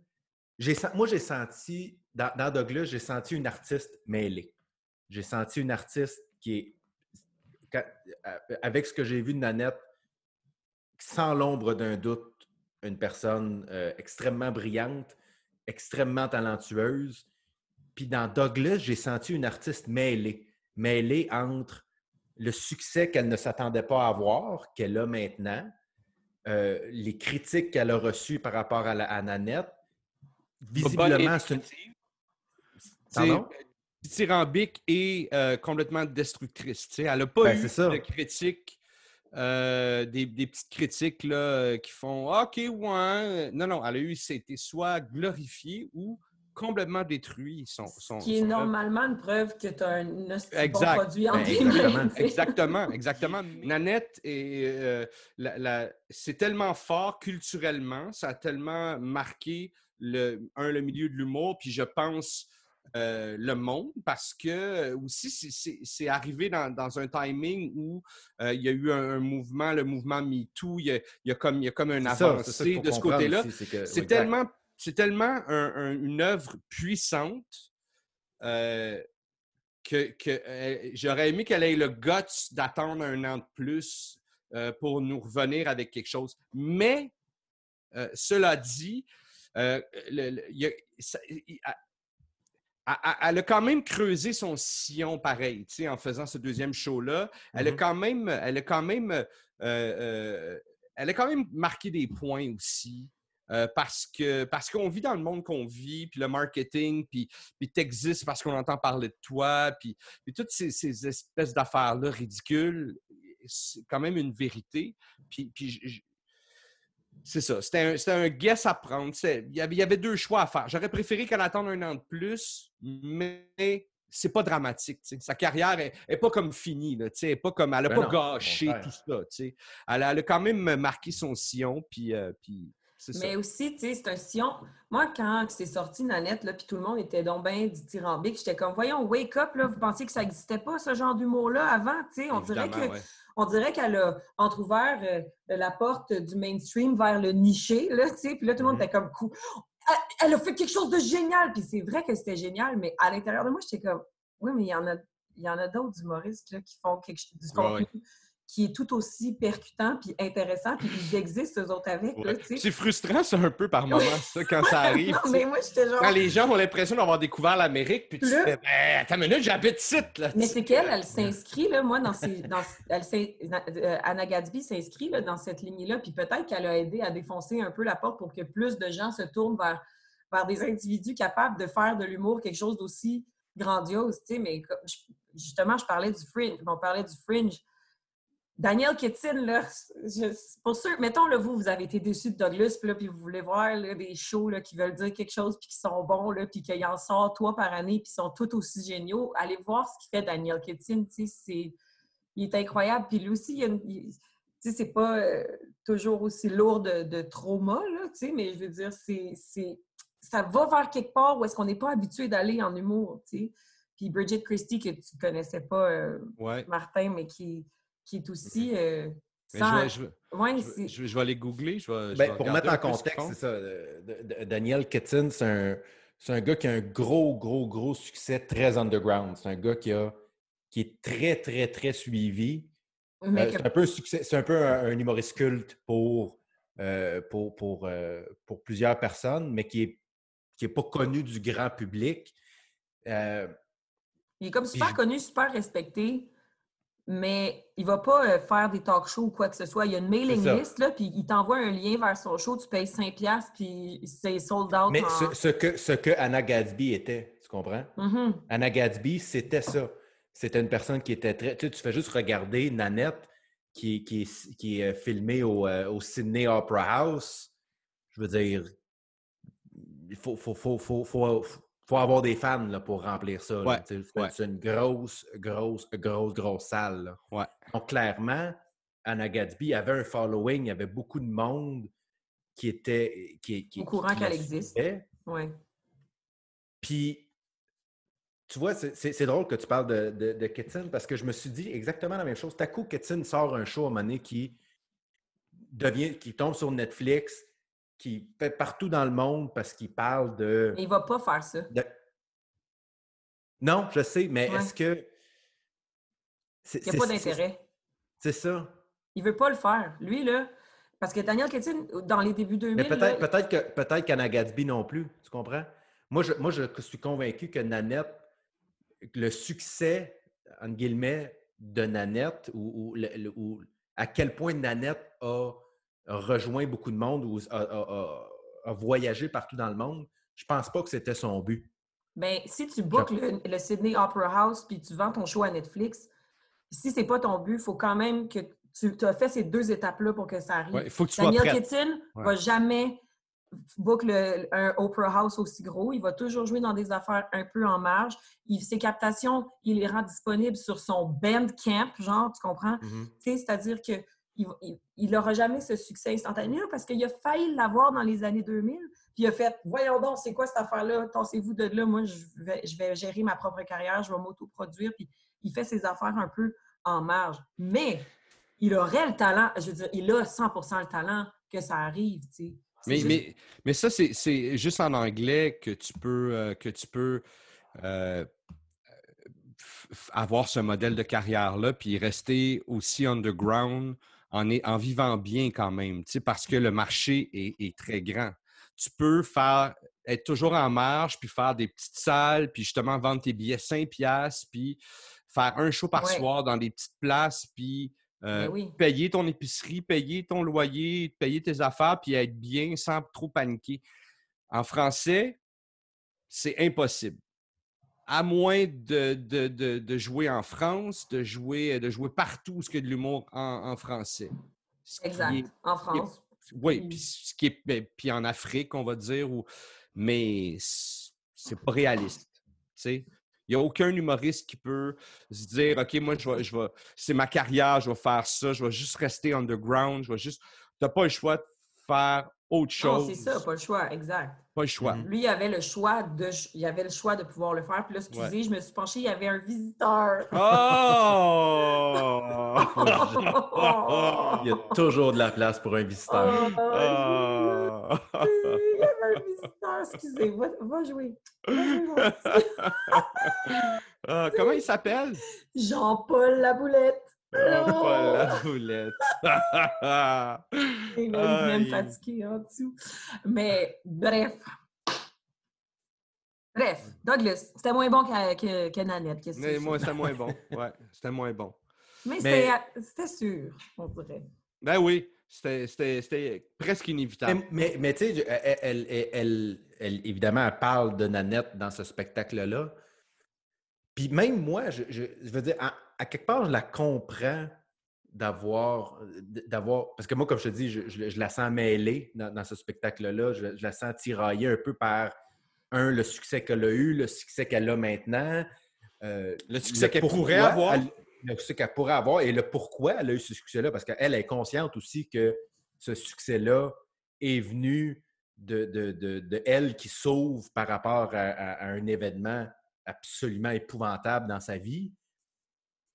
Moi, j'ai senti. Dans, Douglas, j'ai senti une artiste mêlée. J'ai senti une artiste qui est. Avec ce que j'ai vu de Nanette, sans l'ombre d'un doute, une personne euh, extrêmement brillante, extrêmement talentueuse. Puis dans Douglas, j'ai senti une artiste mêlée, mêlée entre le succès qu'elle ne s'attendait pas à avoir, qu'elle a maintenant, euh, les critiques qu'elle a reçues par rapport à, la, Nanette. Visiblement, c'est une. Pardon? Dithyrambique et euh, complètement destructrice. Elle n'a pas ben, eu de critiques euh, des, petites critiques là, euh, qui font OK, ouais. Non, non, elle a eu, c'était soit glorifié ou complètement détruit. Son, son qui est normalement une preuve que tu as un exact. produit en exactement. exactement, exactement. Nanette, euh, c'est tellement fort culturellement, ça a tellement marqué le, un, le milieu de l'humour, puis je pense euh, le monde parce que euh, aussi c'est arrivé dans, un timing où euh, il y a eu un, mouvement, le mouvement MeToo, il y a, comme, il y a comme un avancé de ce côté-là. C'est tellement, tellement une œuvre puissante que, que j'aurais aimé qu'elle ait le guts d'attendre un an de plus pour nous revenir avec quelque chose. Mais cela dit, le, elle a quand même creusé son sillon pareil, tu sais, en faisant ce deuxième show-là. Elle a mm-hmm. quand même, elle a quand même, euh, euh, elle a quand même marqué des points aussi. Euh, parce que parce qu'on vit dans le monde qu'on vit, puis le marketing, puis, puis t'existes parce qu'on entend parler de toi, puis, puis toutes ces, ces espèces d'affaires-là ridicules, c'est quand même une vérité. Puis, puis c'est ça. C'était un, guess à prendre. Il y, avait, il y, avait, deux choix à faire. J'aurais préféré qu'elle attende un an de plus, mais c'est pas dramatique. Sa carrière est, pas comme finie. Là, pas comme, elle n'a ben pas gâché tout ça. Elle, elle, a quand même marqué son sillon. Puis, euh, puis mais aussi, tu sais, c'est un sillon. Moi, quand c'est sorti Nanette, là, puis tout le monde était donc bien dithyrambique, j'étais comme, voyons, wake up, là, vous pensiez que ça n'existait pas, ce genre d'humour-là, avant, tu sais, on dirait que on dirait qu'elle a entrouvert euh, la porte du mainstream vers le niché, là, tu sais. Puis là, tout le monde mm-hmm. était comme, cool. Elle, a fait quelque chose de génial. Puis c'est vrai que c'était génial, mais à l'intérieur de moi, j'étais comme, oui, mais il y en a, il y en a d'autres humoristes là, qui font quelque chose, du contenu qui est tout aussi percutant puis intéressant, puis ils existent, eux autres, avec. C'est frustrant, ça, un peu, par moment, ça, quand ça arrive. mais moi, genre... Quand les gens ont l'impression d'avoir découvert l'Amérique, puis tu fais ben, attends une minute, j'habite site, là. Mais c'est qu'elle, elle s'inscrit, là, moi, dans ces... Dans, elle, euh, Anna Gatsby s'inscrit dans cette ligne-là, puis peut-être qu'elle a aidé à défoncer un peu la porte pour que plus de gens se tournent vers, vers des individus capables de faire de l'humour quelque chose d'aussi grandiose, tu sais, mais justement, je parlais du fringe, on parlait du fringe Daniel Kitson, là, pour sûr, mettons, là, vous, vous avez été déçu de Douglas, puis, là, puis vous voulez voir des shows là, qui veulent dire quelque chose, puis qui sont bons, là, puis qu'il en sort trois par année, puis sont tous aussi géniaux. Allez voir ce qu'il fait Daniel c'est... Il est incroyable. Puis lui aussi, il, c'est pas euh, toujours aussi lourd de, de trauma, là, mais je veux dire, c'est... Ça va vers quelque part où est-ce qu'on n'est pas habitué d'aller en humour, tu sais. Puis Bridget Christie, que tu connaissais pas, euh, Martin, mais qui qui est aussi. Euh, je, vais, je, vais, aller googler. Ben, pour mettre en contexte, c'est ça. Daniel Kitson, c'est un, un, gars qui a un gros, gros, gros succès très underground. C'est un gars qui, a, qui est très, très, très suivi. Euh, c'est un peu, c'est un, peu un, humoriste culte pour, euh, pour, pour, pour, plusieurs personnes, mais qui n'est qui est pas connu du grand public. il est comme super connu, super respecté mais il va pas euh, faire des talk shows ou quoi que ce soit. Il y a une mailing list, là, puis il t'envoie un lien vers son show, tu payes 5$, puis c'est sold out. Mais ce, que, ce que Anna Gadsby était, tu comprends? Mm-hmm. Anna Gadsby, c'était ça. C'était une personne qui était très. Tu, sais, tu fais juste regarder Nanette qui, qui, qui est filmée au, euh, au Sydney Opera House. Je veux dire, il faut, faut, faut, faut, faut, faut avoir des fans là, pour remplir ça. Ouais, ouais. C'est une grosse, grosse, grosse, grosse salle. Ouais. Donc, clairement, Anna Gatsby avait un following, il y avait beaucoup de monde qui était. Qui, qui, Au courant qu'elle existe. Ouais. Puis, tu vois, c'est- drôle que tu parles de, de, parce que je me suis dit exactement la même chose. Tout à coup, Kitson sort un show à un moment donné qui devient, qui tombe sur Netflix, qui fait partout dans le monde parce qu'il parle de. Mais il va pas faire ça. de- Non, je sais, mais Ouais. est-ce que. Il n'y a pas d'intérêt. C'est ça. Il veut pas le faire. Lui, là, parce que Daniel Kettin, dans les débuts 2000, Mais peut-être peut-être que peut-être qu'Anna Gatsby non plus, tu comprends? Moi je, moi, je suis convaincu que Nanette, le succès, entre guillemets, de Nanette, ou à quel point Nanette a rejoint beaucoup de monde ou a, a- a- a voyagé partout dans le monde, je pense pas que c'était son but. ben, si tu bookes le, le Sydney Opera House puis tu vends ton show à Netflix, si c'est pas ton but, il faut quand même que tu as fait ces deux étapes-là pour que ça arrive. Ouais, faut que tu sois Daniel. Kittin Ouais. va jamais book le- un Opera House aussi gros. Il va toujours jouer dans des affaires un peu en marge. Il, ses captations, il les rend disponibles sur son Bandcamp, genre, tu comprends? Sais, C'est-à-dire que il n'aura jamais ce succès instantané parce qu'il a failli l'avoir dans les années 2000. Puis il a fait Voyons donc, c'est quoi cette affaire-là? Tassez-vous de là. Moi, je vais, je vais gérer ma propre carrière, je vais m'autoproduire. Puis il fait ses affaires un peu en marge. Mais il aurait le talent, je veux dire, il a 100% le talent que ça arrive, tu sais. C'est Mais, juste- mais, mais ça, c'est- juste en anglais que tu peux, euh, que tu peux euh, avoir ce modèle de carrière-là, puis rester aussi underground en, est- en vivant bien quand même, parce que le marché est, est très grand. Tu peux faire être toujours en marge, puis faire des petites salles, puis justement vendre tes billets 5 piastres, puis faire un show par Ouais. soir dans des petites places, puis euh, Ben oui. payer ton épicerie, payer ton loyer, payer tes affaires, puis être bien sans trop paniquer. En français, c'est impossible. À moins de, de- de- de jouer en France, de jouer, de jouer partout où il y a de l'humour en, en français. Ce Exact. est- En France. oui, Mm. puis ce qui est ben, puis en Afrique, on va dire, ou, mais c'est pas réaliste. Il n'y a aucun humoriste qui peut se dire OK, moi, je vais, je vais, c'est ma carrière, je vais faire ça, je vais juste rester underground, je vais juste. Tu n'as pas le choix de faire autre Non, chose. c'est ça, pas le choix, exact. Pas le choix. Mhm. Lui, il avait le choix de, il avait le choix de pouvoir le faire. Puis là, excusez, je me suis penchée, il y avait un visiteur. Oh! Il y a toujours de la place pour un visiteur. Oh, Ah! il y avait un visiteur, excusez, va, va jouer. Va. Ah, comment il s'appelle? Jean-Paul Laboulette. Ah, Oh! Paul Laboulette. Il m'a même Aïe. fatigué en dessous. Mais bref. Bref, Douglas, c'était moins bon que, que, que Nanette. Mais moi, c'était moins bon. Ouais, c'était moins bon. Mais, Mais- c'était- sûr, on dirait. Ben oui, c'était- c'était c'était presque inévitable. Mais, mais, mais tu sais, elle- elle- elle- elle- évidemment, elle parle de Nanette dans ce spectacle-là. Puis même moi, je, je- je veux dire, à, quelque part, je la comprends d'avoir. d'avoir Parce que moi, comme je te dis, je, je- je la sens mêlée dans, dans ce spectacle-là. Je, je la sens tiraillée un peu par, un, le succès qu'elle a eu, le succès qu'elle a maintenant. euh, Le succès qu'elle pourrait avoir. elle- le succès qu'elle pourrait avoir et le pourquoi elle a eu ce succès-là. Parce qu'elle est consciente aussi que ce succès-là est venu de, de, de- de elle qui sauve par rapport à, à- à un événement absolument épouvantable dans sa vie.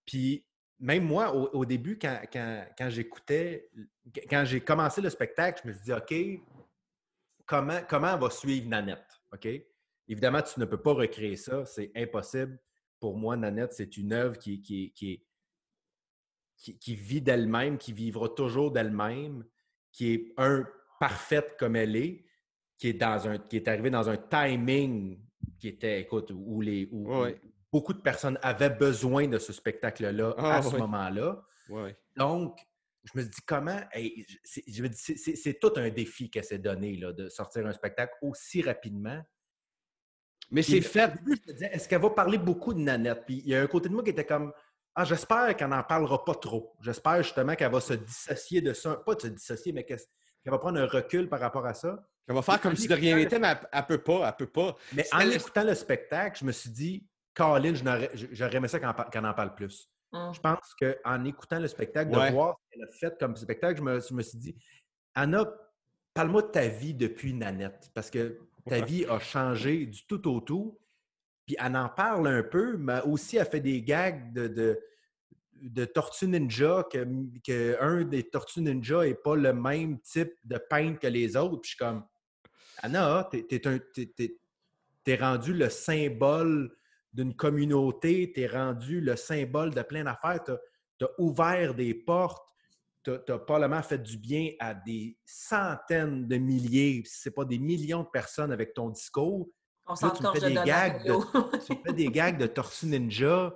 Puis même moi, au, au début, quand, quand- quand j'écoutais, quand j'ai commencé le spectacle, je me suis dit, OK, comment, comment va suivre Nanette? OK? Évidemment, tu ne peux pas recréer ça, c'est impossible. Pour moi, Nanette, c'est une œuvre qui, qui, qui qui, qui vit d'elle-même, qui vivra toujours d'elle-même, qui est un parfaite comme elle est, qui est dans un qui est arrivée dans un timing qui était, écoute, où les où Ouais. Beaucoup de personnes avaient besoin de ce spectacle-là Ah, à ce oui. moment-là. Donc, je me dis comment. hey, c'est- tout un défi qu'elle s'est donné là, de sortir un spectacle aussi rapidement. Mais c'est fait. Au début, je me disais, est-ce qu'elle va parler beaucoup de Nanette? Puis il y a un côté de moi qui était comme, ah, j'espère qu'elle n'en parlera pas trop. J'espère justement qu'elle va se dissocier de ça. Pas de se dissocier, mais qu'elle qu'elle va prendre un recul par rapport à ça. Elle va faire comme si de rien n'était, mais elle, ne peut pas, elle peut pas. Mais en écoutant le spectacle, je me suis dit, Colin, j'aurais aimé ça qu'on en parle plus. Hum. Je pense qu'en écoutant le spectacle, de voir ce qu'elle a fait comme spectacle, je me, je me suis dit, Anna, parle-moi de ta vie depuis Nanette, parce que ta vie a changé du tout au tout. Puis elle en parle un peu, mais aussi elle fait des gags de, de, de Tortue Ninja, que, un des Tortues Ninja n'est pas le même type de peintre que les autres. Puis je suis comme, Anna, t'es es, rendu le symbole d'une communauté, t'es rendu le symbole de plein d'affaires, t'as as ouvert des portes, tu as, probablement fait du bien à des centaines de milliers, si ce n'est pas des millions de personnes avec ton discours. On s'en tu, fais des gags de, tu fais des gags de Torsu Ninja,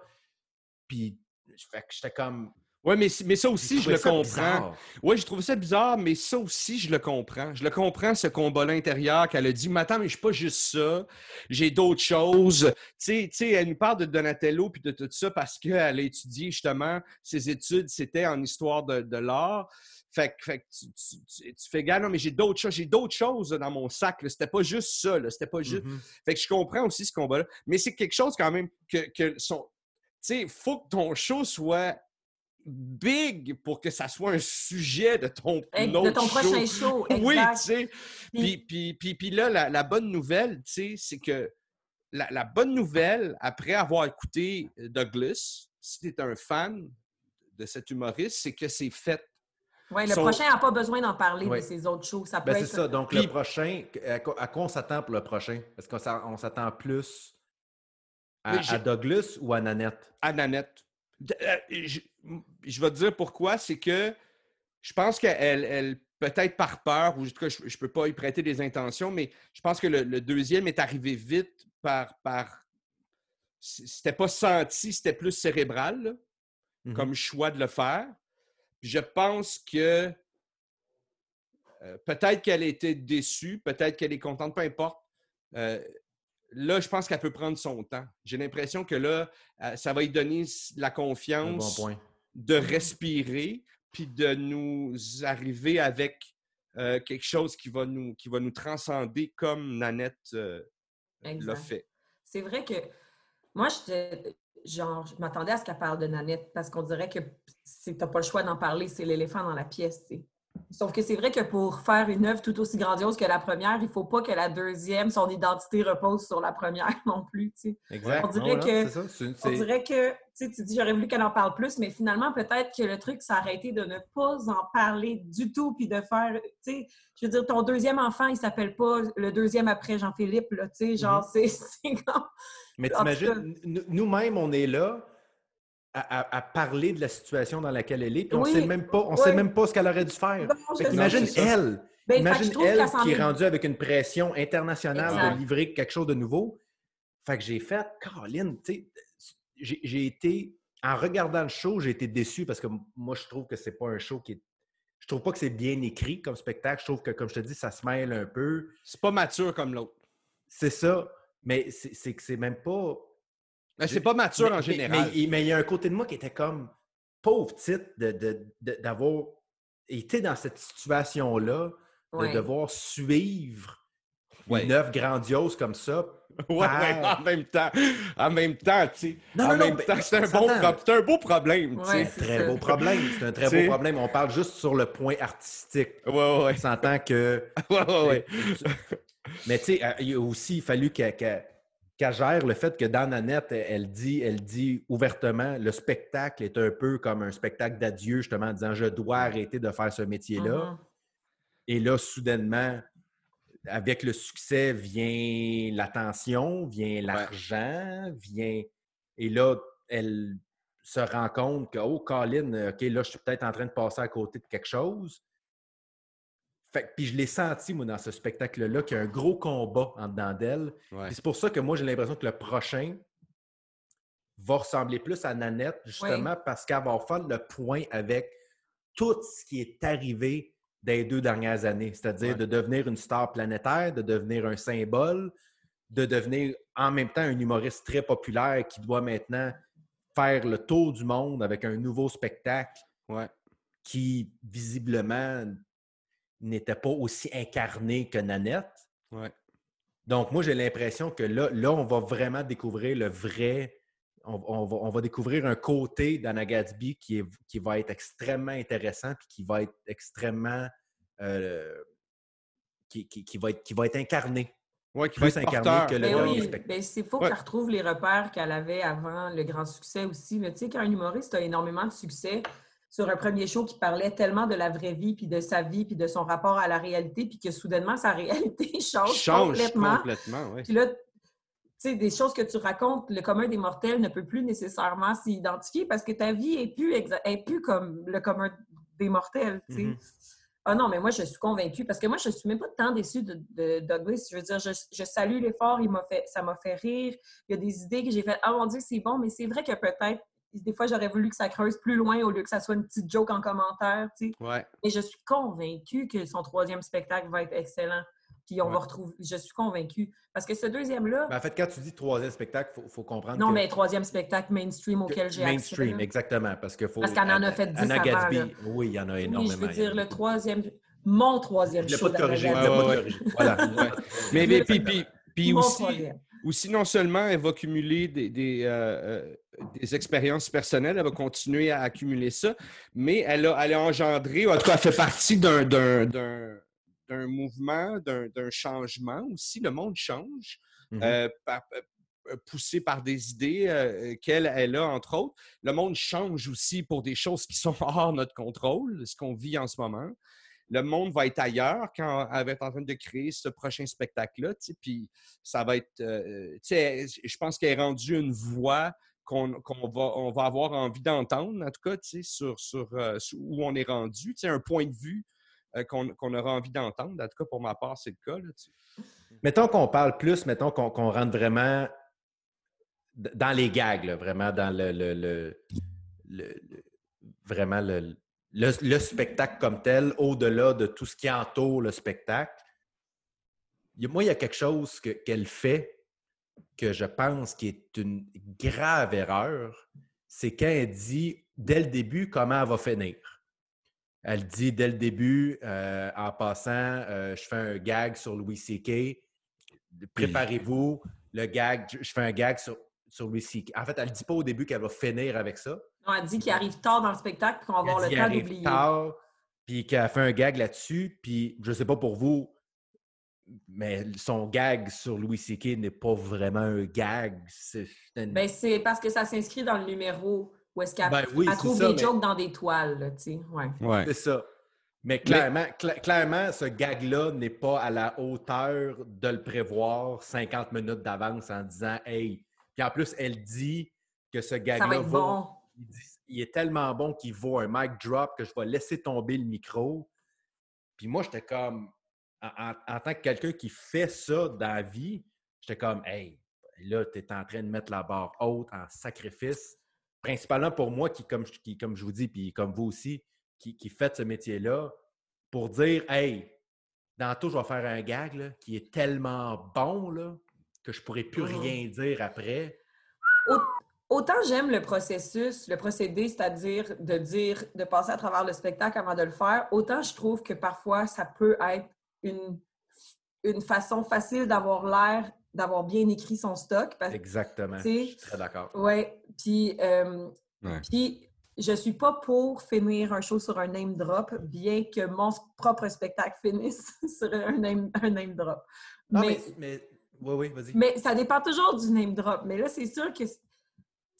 puis j'étais comme oui, mais, mais ça aussi, je le comprends. Oui, j'ai trouvé ça bizarre, mais ça aussi, je le comprends. Je le comprends, ce combat-là intérieur qu'elle a dit Mais attends, mais je suis pas juste ça. J'ai d'autres choses. Tu sais, elle nous parle de Donatello puis de tout ça parce qu'elle a étudié justement ses études, c'était en histoire de, l'art. Fait, que tu, fais gars, non, mais j'ai d'autres choses, j'ai d'autres choses dans mon sac. C'était pas juste ça. C'était pas juste. Mm-hmm. Fait que je comprends aussi ce combat-là. Mais c'est quelque chose quand même que, que son. Tu sais, faut que ton show soit big pour que ça soit un sujet de ton, de ton prochain show. oui, tu sais. Puis, puis, puis, là, la, bonne nouvelle, tu sais, c'est que la, bonne nouvelle, après avoir écouté euh, Douglas, si tu es un fan de cet humoriste, c'est que c'est fait. Oui, le prochain n'a pas besoin d'en parler de ses autres shows. Ça ben, C'est ça. Donc, le prochain, à quoi on s'attend pour le prochain? Est-ce qu'on s'attend plus à, à, Douglas ou à Nanette? À Nanette. Euh, je, vais te dire pourquoi. C'est que je pense qu'elle, elle, peut-être par peur, ou en tout cas, je ne peux pas y prêter des intentions, mais je pense que le, deuxième est arrivé vite par. par c'était pas senti, c'était plus cérébral mm-hmm. comme choix de le faire. je pense que euh, peut-être qu'elle été déçue, peut-être qu'elle est contente, peu importe. Euh, là, je pense qu'elle peut prendre son temps. J'ai l'impression que là, euh, ça va lui donner la confiance de respirer, puis de nous arriver avec euh, quelque chose qui va nous, qui va nous transcender comme Nanette euh, l'a fait. C'est vrai que moi, genre, je m'attendais à ce qu'elle parle de Nanette parce qu'on dirait que tu n'as pas le choix d'en parler, c'est l'éléphant dans la pièce. Sauf que c'est vrai que pour faire une œuvre tout aussi grandiose que la première, il ne faut pas que la deuxième, son identité repose sur la première non plus. Exact. On dirait que, On dirait que tu dis j'aurais voulu qu'elle en parle plus, mais finalement, peut-être que le truc, ça aurait été de ne pas en parler du tout, puis de faire, tu sais, je veux dire, ton deuxième enfant, il s'appelle pas le deuxième après Jean-Philippe, là, tu sais, genre, mm-hmm. c'est comme... Mais t'imagines, nous-mêmes, on est là, à, parler de la situation dans laquelle elle est. Puis on ne sait même pas, on sait même pas ce qu'elle aurait dû faire. imagine elle, ben, imagine elle qui est rendue avec une pression internationale de livrer quelque chose de nouveau. Fait que j'ai fait, Caroline, tu sais, j'ai été, en regardant le show, j'ai été déçu parce que moi, je trouve que c'est pas un show qui est. Je trouve pas que c'est bien écrit comme spectacle. Je trouve que, comme je te dis, ça se mêle un peu. C'est pas mature comme l'autre. C'est ça. Mais c'est que c'est même pas mais c'est pas mature en général. Mais, il y a un côté de moi qui était comme pauvre titre d'avoir été dans cette situation-là, de devoir suivre une œuvre grandiose comme ça. Oui, en même temps. En même temps, tu sais. en même temps, c'est un, bon un, beau problème. c'est un très beau problème. C'est un très beau problème. On parle juste sur le point artistique. Oui, oui. On s'entend que. Oui, oui, Mais tu sais, il a aussi fallu qu'elle qu'elle gère le fait que dans Nanette, elle dit, elle dit ouvertement, le spectacle est un peu comme un spectacle d'adieu, justement, en disant je dois arrêter de faire ce métier-là. Mm-hmm. Et là, soudainement, avec le succès vient l'attention, vient l'argent, vient. Et là, elle se rend compte que, oh, Colin, OK, là, je suis peut-être en train de passer à côté de quelque chose puis je l'ai senti, moi, dans ce spectacle-là, qu'il y a un gros combat en dedans d'elle. C'est pour ça que moi, j'ai l'impression que le prochain va ressembler plus à Nanette, justement, parce qu'elle va faire le point avec tout ce qui est arrivé dans les deux dernières années, c'est-à-dire de devenir une star planétaire, de devenir un symbole, de devenir en même temps un humoriste très populaire qui doit maintenant faire le tour du monde avec un nouveau spectacle qui, visiblement, n'était pas aussi incarné que Nanette. Ouais. Donc, moi, j'ai l'impression que là, là, on va vraiment découvrir le vrai. On, on va, on va découvrir un côté d'Anna Gatsby qui, est, qui va être extrêmement intéressant puis qui va être extrêmement. euh, qui, qui- qui va être, qui va être incarné. Ouais, qui va être incarné que le Ben oui, ben c'est faut Ouais. qu'elle retrouve les repères qu'elle avait avant le grand succès aussi. là. Tu sais, quand un humoriste a énormément de succès sur un premier show qui parlait tellement de la vraie vie, puis de sa vie, puis de son rapport à la réalité, puis que soudainement, sa réalité change, change complètement. Puis là, tu sais, des choses que tu racontes, le commun des mortels ne peut plus nécessairement s'y identifier parce que ta vie est plus, est plus comme le commun des mortels, tu sais. Mhm. Ah non, mais moi, je suis convaincue parce que moi, je suis même pas tant déçue de, de Douglas. Je veux dire, je, je salue l'effort, il m'a fait, ça m'a fait rire. Il y a des idées que j'ai fait, ah mon Dieu, c'est bon, mais c'est vrai que peut-être, des fois, j'aurais voulu que ça creuse plus loin au lieu que ça soit une petite joke en commentaire, tu sais. Ouais. Et je suis convaincue que son troisième spectacle va être excellent. Puis on Ouais. va retrouver, je suis convaincue. Parce que ce deuxième-là, Ben, en fait, quand tu dis troisième spectacle, il faut, faut comprendre non, que- mais troisième spectacle mainstream que- auquel j'ai accès. mainstream, exactement. Parce que faut. Parce qu'elle en a fait 10 Anna avant, Gatsby, là. oui, il y en a Oui, énormément. je veux dire, le troisième, mon troisième Je ne l'ai pas Ouais, ouais. corrigé. Voilà. Mais, mais puis, puis, puis aussi, troisième. Aussi, non seulement elle va cumuler des, des, euh, euh, des expériences personnelles, elle va continuer à accumuler ça, mais elle a, elle a engendré, en tout cas, elle fait partie d'un, d'un, d'un, d'un mouvement, d'un, changement aussi. Le monde change, Mhm. euh, par- poussé par des idées euh, qu'elle elle a, entre autres. Le monde change aussi pour des choses qui sont hors notre contrôle, ce qu'on vit en ce moment le monde va être ailleurs quand elle va être en train de créer ce prochain spectacle-là. Puis ça va être. euh, sais, je pense qu'elle est rendue une voix qu'on va, on va avoir envie d'entendre, en tout cas, sur, sur, euh, sur où on est rendu. Un point de vue euh, qu'on aura envie d'entendre. En tout cas, pour ma part, c'est le cas. là. Mettons qu'on parle plus, mettons qu'on rentre vraiment dans les gags, là, vraiment dans le- le- le- vraiment le, le- le spectacle comme tel, au-delà de tout ce qui entoure le spectacle. Moi, il y a quelque chose que- qu'elle fait que je pense qui est une grave erreur, c'est quand elle dit dès le début comment elle va finir. Elle dit dès le début, euh, en passant, euh, je fais un gag sur Louis C.K. Préparez-vous, le gag, je je fais un gag sur, sur Louis C.K. En fait, elle ne dit pas au début qu'elle va finir avec ça. Non, elle dit qu'il arrive tard dans le spectacle qu'on va avoir le temps arrive d'oublier. tard, puis qu'elle fait un gag là-dessus, puis je sais pas pour vous, mais son gag sur Louis C.K. n'est pas vraiment un gag. C'est c'est une- Ben, c'est parce que ça s'inscrit dans le numéro où est-ce qu'elle Ben oui, trouve ça, des mais- jokes dans des toiles, là, tu sais. Ouais. Ouais. C'est ça. Mais clairement, cla- clairement ce gag-là n'est pas à la hauteur de le prévoir 50 minutes d'avance en disant Hey. Puis en plus, elle dit que ce gag-là va bon. Il, dit- il est tellement bon qu'il vaut un mic drop que je vais laisser tomber le micro. Puis moi, j'étais comme, en, tant que quelqu'un qui fait ça dans la vie, j'étais comme, hey, là, tu es en train de mettre la barre haute en sacrifice. Principalement pour moi, qui, comme, je- qui, comme je vous dis, puis comme vous aussi, qui, qui faites ce métier-là, pour dire, hey, dans tout, je vais faire un gag là, qui est tellement bon là, que je pourrais plus Mhm. rien dire après. Autant j'aime le processus, le procédé, c'est-à-dire de dire, de passer à travers le spectacle avant de le faire, autant je trouve que parfois ça peut être une, une façon facile d'avoir l'air d'avoir bien écrit son stock. Parce, Exactement. Je suis très d'accord. ouais, puis, euh, Ouais. puis je suis pas pour finir un show sur un name drop, bien que mon propre spectacle finisse sur un name, un name drop. Non, mais, mais, mais- oui, oui, vas-y. mais ça dépend toujours du name drop. Mais là, c'est sûr que.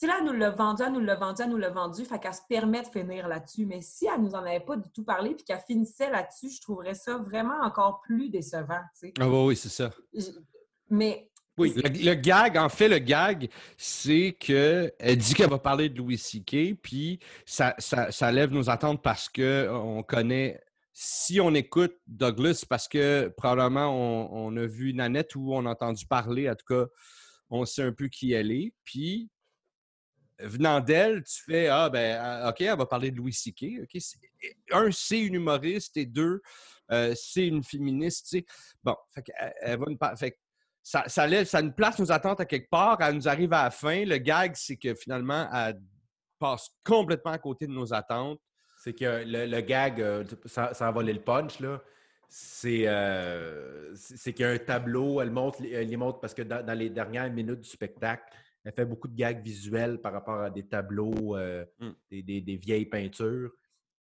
Sais, là, elle nous l'a vendu, elle nous l'a vendu, elle nous l'a vendu, fait qu'elle se permet de finir là-dessus. Mais si elle nous en avait pas du tout parlé puis qu'elle finissait là-dessus, je trouverais ça vraiment encore plus décevant, tu sais. Ah oui, oui, c'est ça. Je- Mais Oui, le, le gag, en fait, le gag, c'est qu'elle dit qu'elle va parler de Louis C.K., puis ça, ça, ça lève nos attentes parce qu'on connaît. Si on écoute Douglas, parce que probablement on, on a vu Nanette ou on a entendu parler, en tout cas, on sait un peu qui elle est. Puis, venant d'elle, tu fais Ah, ben, ah, OK, elle va parler de Louis C.K. C'est- un, c'est une humoriste, et deux, euh, c'est une féministe. Bon, fait elle va par- fait ça, ça, ça nous place nos attentes à quelque part. Elle nous arrive à la fin. Le gag, c'est que finalement, elle passe complètement à côté de nos attentes. C'est que le, gag, euh, sans, sans voler le punch, là, c'est euh, c'est qu'il y a un tableau, elle montre, elle les montre parce que dans, les dernières minutes du spectacle, elle fait beaucoup de gags visuels par rapport à des tableaux, euh, Mm. des, des- des vieilles peintures.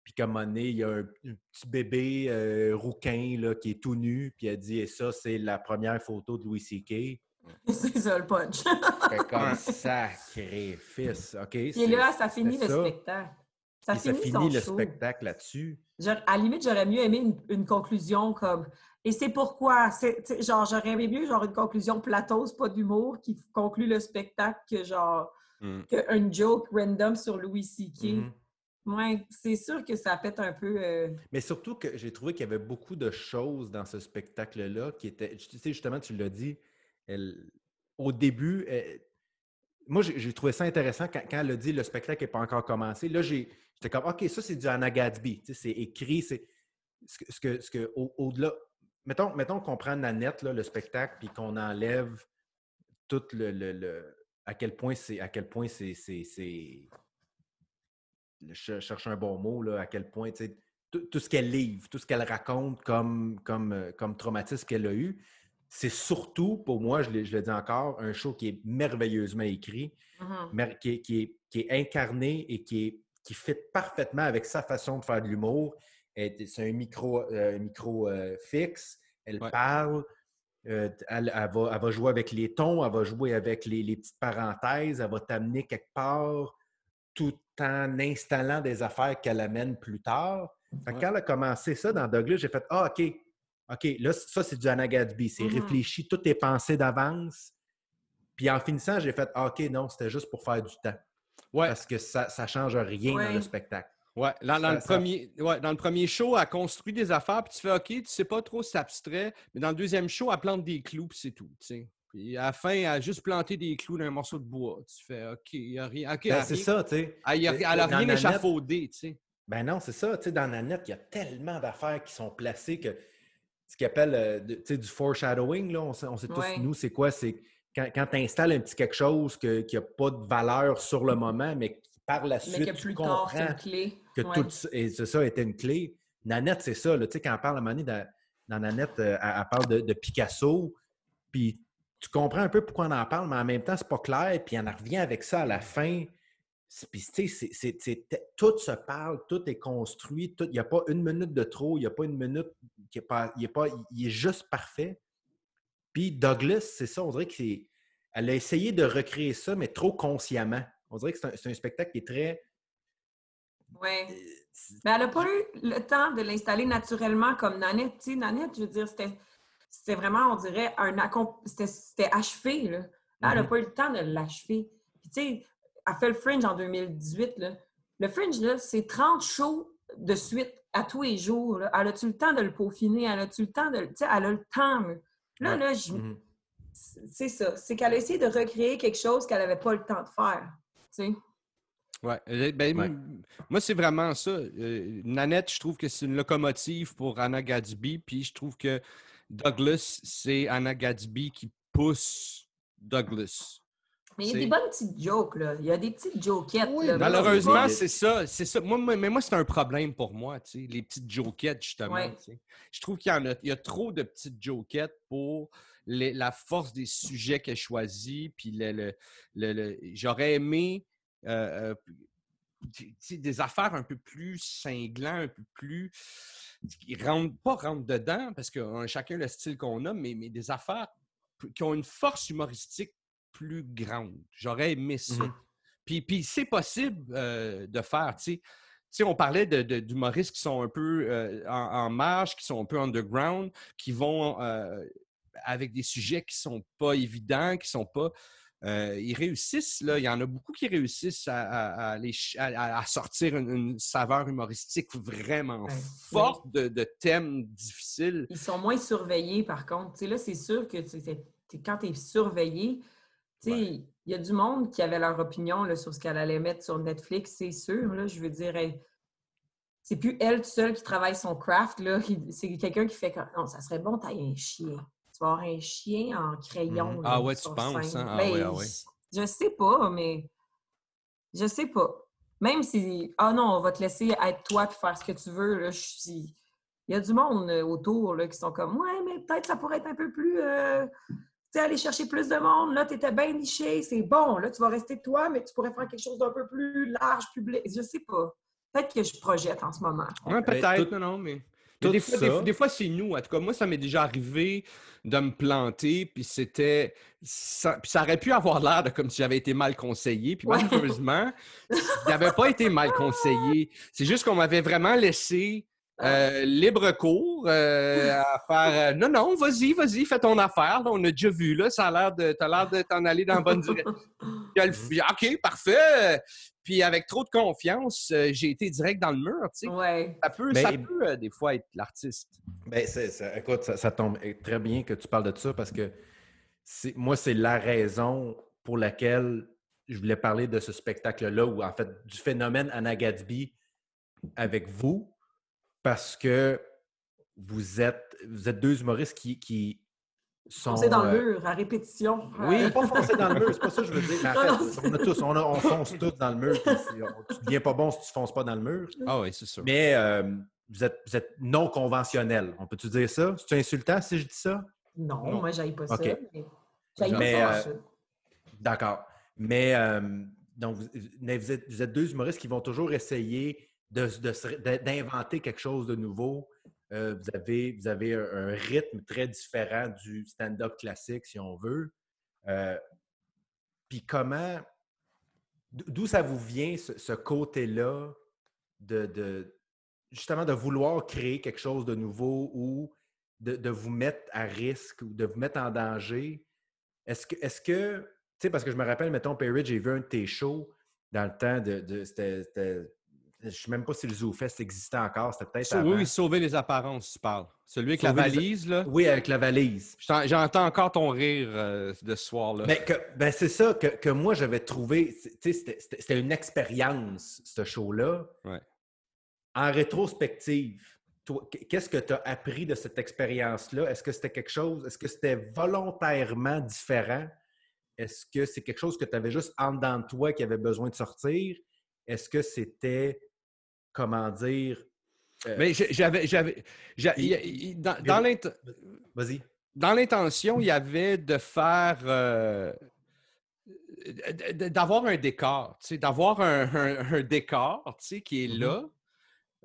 Puis comme un moment donné, il y a un, un petit bébé euh, rouquin là, qui est tout nu, puis elle dit Et ça, c'est la première photo de Louis C.K. c'est ça le punch. Fait comme sacrifice. OK? Puis là, ça finit le ça. spectacle. Ça finit, son le show. spectacle là-dessus. Genre, à la limite, j'aurais mieux aimé une, une conclusion comme. Et c'est pourquoi. c'est- Genre, j'aurais aimé mieux genre une conclusion plateause, pas d'humour, qui conclut le spectacle que genre Mm. qu'une joke random sur Louis C.K. Mhm. Ouais, c'est sûr que ça pète un peu. euh, Mais surtout que j'ai trouvé qu'il y avait beaucoup de choses dans ce spectacle-là qui étaient. Tu sais, justement, tu l'as dit, elle- au début, elle- moi, j'ai trouvé ça intéressant quand, quand elle a dit le spectacle n'est pas encore commencé. Là, j'ai- j'étais comme, OK, ça, c'est du Anna Gatsby. Tu sais, c'est écrit, c'est. Ce que, ce que, que- au-delà. Mettons, mettons qu'on prend Nanette, là, le spectacle, puis qu'on enlève tout le. le- le- à quel point c'est. À quel point c'est. Je cherche un bon mot, là, à quel point, tout, tout ce qu'elle livre, tout ce qu'elle raconte comme, comme, euh, comme traumatisme qu'elle a eu, c'est surtout, pour moi, je, le dis encore, un show qui est merveilleusement écrit, mhm. mer- qui, est, qui est- qui est incarné et qui, est, qui fit parfaitement avec sa façon de faire de l'humour. C'est un micro, euh, micro euh, fixe, elle Ouais. parle, euh, elle, elle va, elle va jouer avec les tons, elle va jouer avec les, les petites parenthèses, elle va t'amener quelque part tout en installant des affaires qu'elle amène plus tard. Fait que Ouais. Quand elle a commencé ça dans Douglas, j'ai fait Ah, OK, OK, là, ça, c'est du Anna Gatsby. C'est Mhm. réfléchi, tout est pensé d'avance. Puis en finissant, j'ai fait Ah, OK, non, c'était juste pour faire du temps. Ouais. Parce que ça ne change rien dans le spectacle. Ouais, dans, dans Ça- le ça- premier, ouais, dans le premier show, elle construit des affaires, puis tu fais OK, tu sais pas trop si c'est abstrait, mais dans le deuxième show, elle plante des clous, puis c'est tout. tu sais. Puis à la fin, elle a juste planté des clous dans un morceau de bois. Tu fais OK, il n'y a rien. OK, Ben, c'est ça, tu sais. Elle, y a- C'est- elle a dans rien Nanette- échafaudé, tu sais. Ben non, c'est ça. Tu sais, dans Nanette, il y a tellement d'affaires qui sont placées que ce qu'ils appellent euh, de- tu sais, du foreshadowing, là, on sait, on sait tous, Ouais. nous, c'est quoi? C'est quand, quand tu installes un petit quelque chose que- qui n'a pas de valeur sur le moment, mais qui, par la Mais suite, que tu plus tard, c'est comprends une clé. que Ouais. tout ça, et c'est ça était une clé. Nanette, c'est ça. Là, tu sais, quand elle parle à donné, dans, Nanette, euh, elle, elle parle de, de Picasso, puis tu comprends un peu pourquoi on en parle, mais en même temps, c'est pas clair, puis on en revient avec ça à la fin. Puis, tu sais, tout se parle, tout est construit, il n'y a pas une minute de trop, il n'y a pas une minute qui est pas, il est pas, il est juste parfait. Puis Douglas, c'est ça, on dirait qu'elle a essayé de recréer ça, mais trop consciemment. On dirait que c'est un, spectacle qui est très. Ouais. euh, Mais elle n'a pas eu le temps de l'installer naturellement comme Nanette. Tu sais, Nanette, je veux dire, c'était, vraiment, on dirait, un c'était, achevé. Là. Là, elle n'a Mhm. pas eu le temps de l'achever. Puis, tu sais, elle fait le Fringe en 2018. Là. Le Fringe, là, c'est 30 shows de suite à tous les jours. Là. Elle a-tu le temps de le peaufiner? Elle a-tu le temps de. Tu sais, elle a le temps. Là, là, je- Mhm. c'est ça. C'est qu'elle a essayé de recréer quelque chose qu'elle n'avait pas le temps de faire. Sais. Ouais. euh, ben, Ouais. Moi, c'est vraiment ça. Euh, Nanette, je trouve que c'est une locomotive pour Anna Gatsby, puis je trouve que Douglas, c'est Anna Gatsby qui pousse Douglas. Mais il y a des bonnes petites jokes, là. Il y a des petites jokettes. Oui, là. mais Malheureusement, c'est ça. C'est ça. Moi, mais moi, c'est un problème pour moi, tu sais, les petites jokettes, justement. Ouais. tu sais. Je trouve qu'il y en a, il y a trop de petites jokettes pour les- la force des sujets qu'elle choisit. Puis le, le- le- le- j'aurais aimé euh, euh, tu sais, des affaires un peu plus cinglants, un peu plus qui rentrent pas rentrent dedans parce qu'on a chacun le style qu'on a, mais, mais des affaires qui ont une force humoristique plus grande. J'aurais aimé ça. Mhm. Puis, puis c'est possible euh, de faire, tu sais. Tu sais, on parlait de- de- d'humoristes qui sont un peu euh, en, en marge, qui sont un peu underground, qui vont euh, avec des sujets qui sont pas évidents, qui sont pas. euh, ils réussissent, là. Il y en a beaucoup qui réussissent à, sortir une, une saveur humoristique vraiment Ouais. forte de, de thèmes difficiles. Ils sont moins surveillés, par contre. Tu sais, là, c'est sûr que tu quand tu es surveillé, tu sais, Ouais. il y a du monde qui avait leur opinion là, sur ce qu'elle allait mettre sur Netflix, c'est sûr. Là, je veux dire, elle- c'est plus elle seule qui travaille son craft. là. C'est quelqu'un qui fait que non, ça serait bon, t'as un chien. Tu vas avoir un chien en crayon. Mhm. là, Ah ouais, tu penses, hein? Ah Ben, ouais, ah ouais. Je, sais pas, mais je sais pas. Même si, ah non, on va te laisser être toi et faire ce que tu veux, là, je suis. il y a du monde euh, autour là, qui sont comme Ouais, mais peut-être ça pourrait être un peu plus. Euh, sais, aller chercher plus de monde. Là, tu étais bien niché, c'est bon. Là, tu vas rester toi, mais tu pourrais faire quelque chose d'un peu plus large, public. Je sais pas. Peut-être que je projette en ce moment. Ouais, peut-être, non, non, mais. Des fois, des, fois, c'est nous. En tout cas, moi, ça m'est déjà arrivé de me planter, puis c'était. Ça, puis ça aurait pu avoir l'air de comme si j'avais été mal conseillé. Puis malheureusement, il n'avait pas été mal conseillé. C'est juste qu'on m'avait vraiment laissé euh, libre cours euh, à faire euh, non, non, vas-y, vas-y, fais ton affaire. on a déjà vu, là, ça a l'air de, t'as l'air de t'en aller dans la bonne direction. OK, parfait. Puis avec trop de confiance, j'ai été direct dans le mur. Tu sais. Ça peut, ça peut des fois être l'artiste. Ben, écoute, ça, tombe très bien que tu parles de ça parce que moi, c'est la raison pour laquelle je voulais parler de ce spectacle-là, ou en fait du phénomène Anna Gatsby avec vous parce que vous êtes, vous êtes deux humoristes qui, qui sont. Foncer dans le euh, mur à répétition. Oui, pas foncer dans le mur, c'est pas ça que je veux dire. on, a tous, on, fonce tous dans le mur. tu ne deviens pas bon si tu ne fonces pas dans le mur. Ah oui, c'est sûr. Mais euh, vous, êtes, vous êtes non conventionnel. On peut-tu dire ça? C'est insultant si je dis ça? Non, moi, j'aille pas ça. Mais, euh, D'accord. Mais, donc, mais vous, êtes, vous êtes deux humoristes qui vont toujours essayer d'inventer quelque chose de nouveau. Euh, vous avez, un, rythme très différent du stand-up classique, si on veut. Euh, puis comment, d'où ça vous vient ce, côté-là de, justement de vouloir créer quelque chose de nouveau ou de, vous mettre à risque ou de vous mettre en danger? Est-ce que, est-ce que, tu sais, parce que je me rappelle, mettons, Perry, j'ai vu un de tes dans le temps de, de je ne sais même pas si le ZooFest existait encore. C'était peut-être. Oui, sauver les apparences, tu parles. Celui avec la valise, là. Oui, avec la valise. J'entends encore ton rire euh, de ce soir-là. Mais ben, c'est ça que, moi, j'avais trouvé. C'était une expérience, ce show-là. En rétrospective, qu'est-ce que tu as appris de cette expérience-là? Est-ce que c'était quelque chose, est-ce que c'était volontairement différent? Est-ce que c'est quelque chose que tu avais juste en dedans de toi qui avait besoin de sortir? Est-ce que c'était comment dire. Euh, Mais j'avais. j'avais dans, Vas-y. Dans l'intention, il y avait de faire. Euh, d'avoir un décor, d'avoir un, décor qui est mm-hmm. là,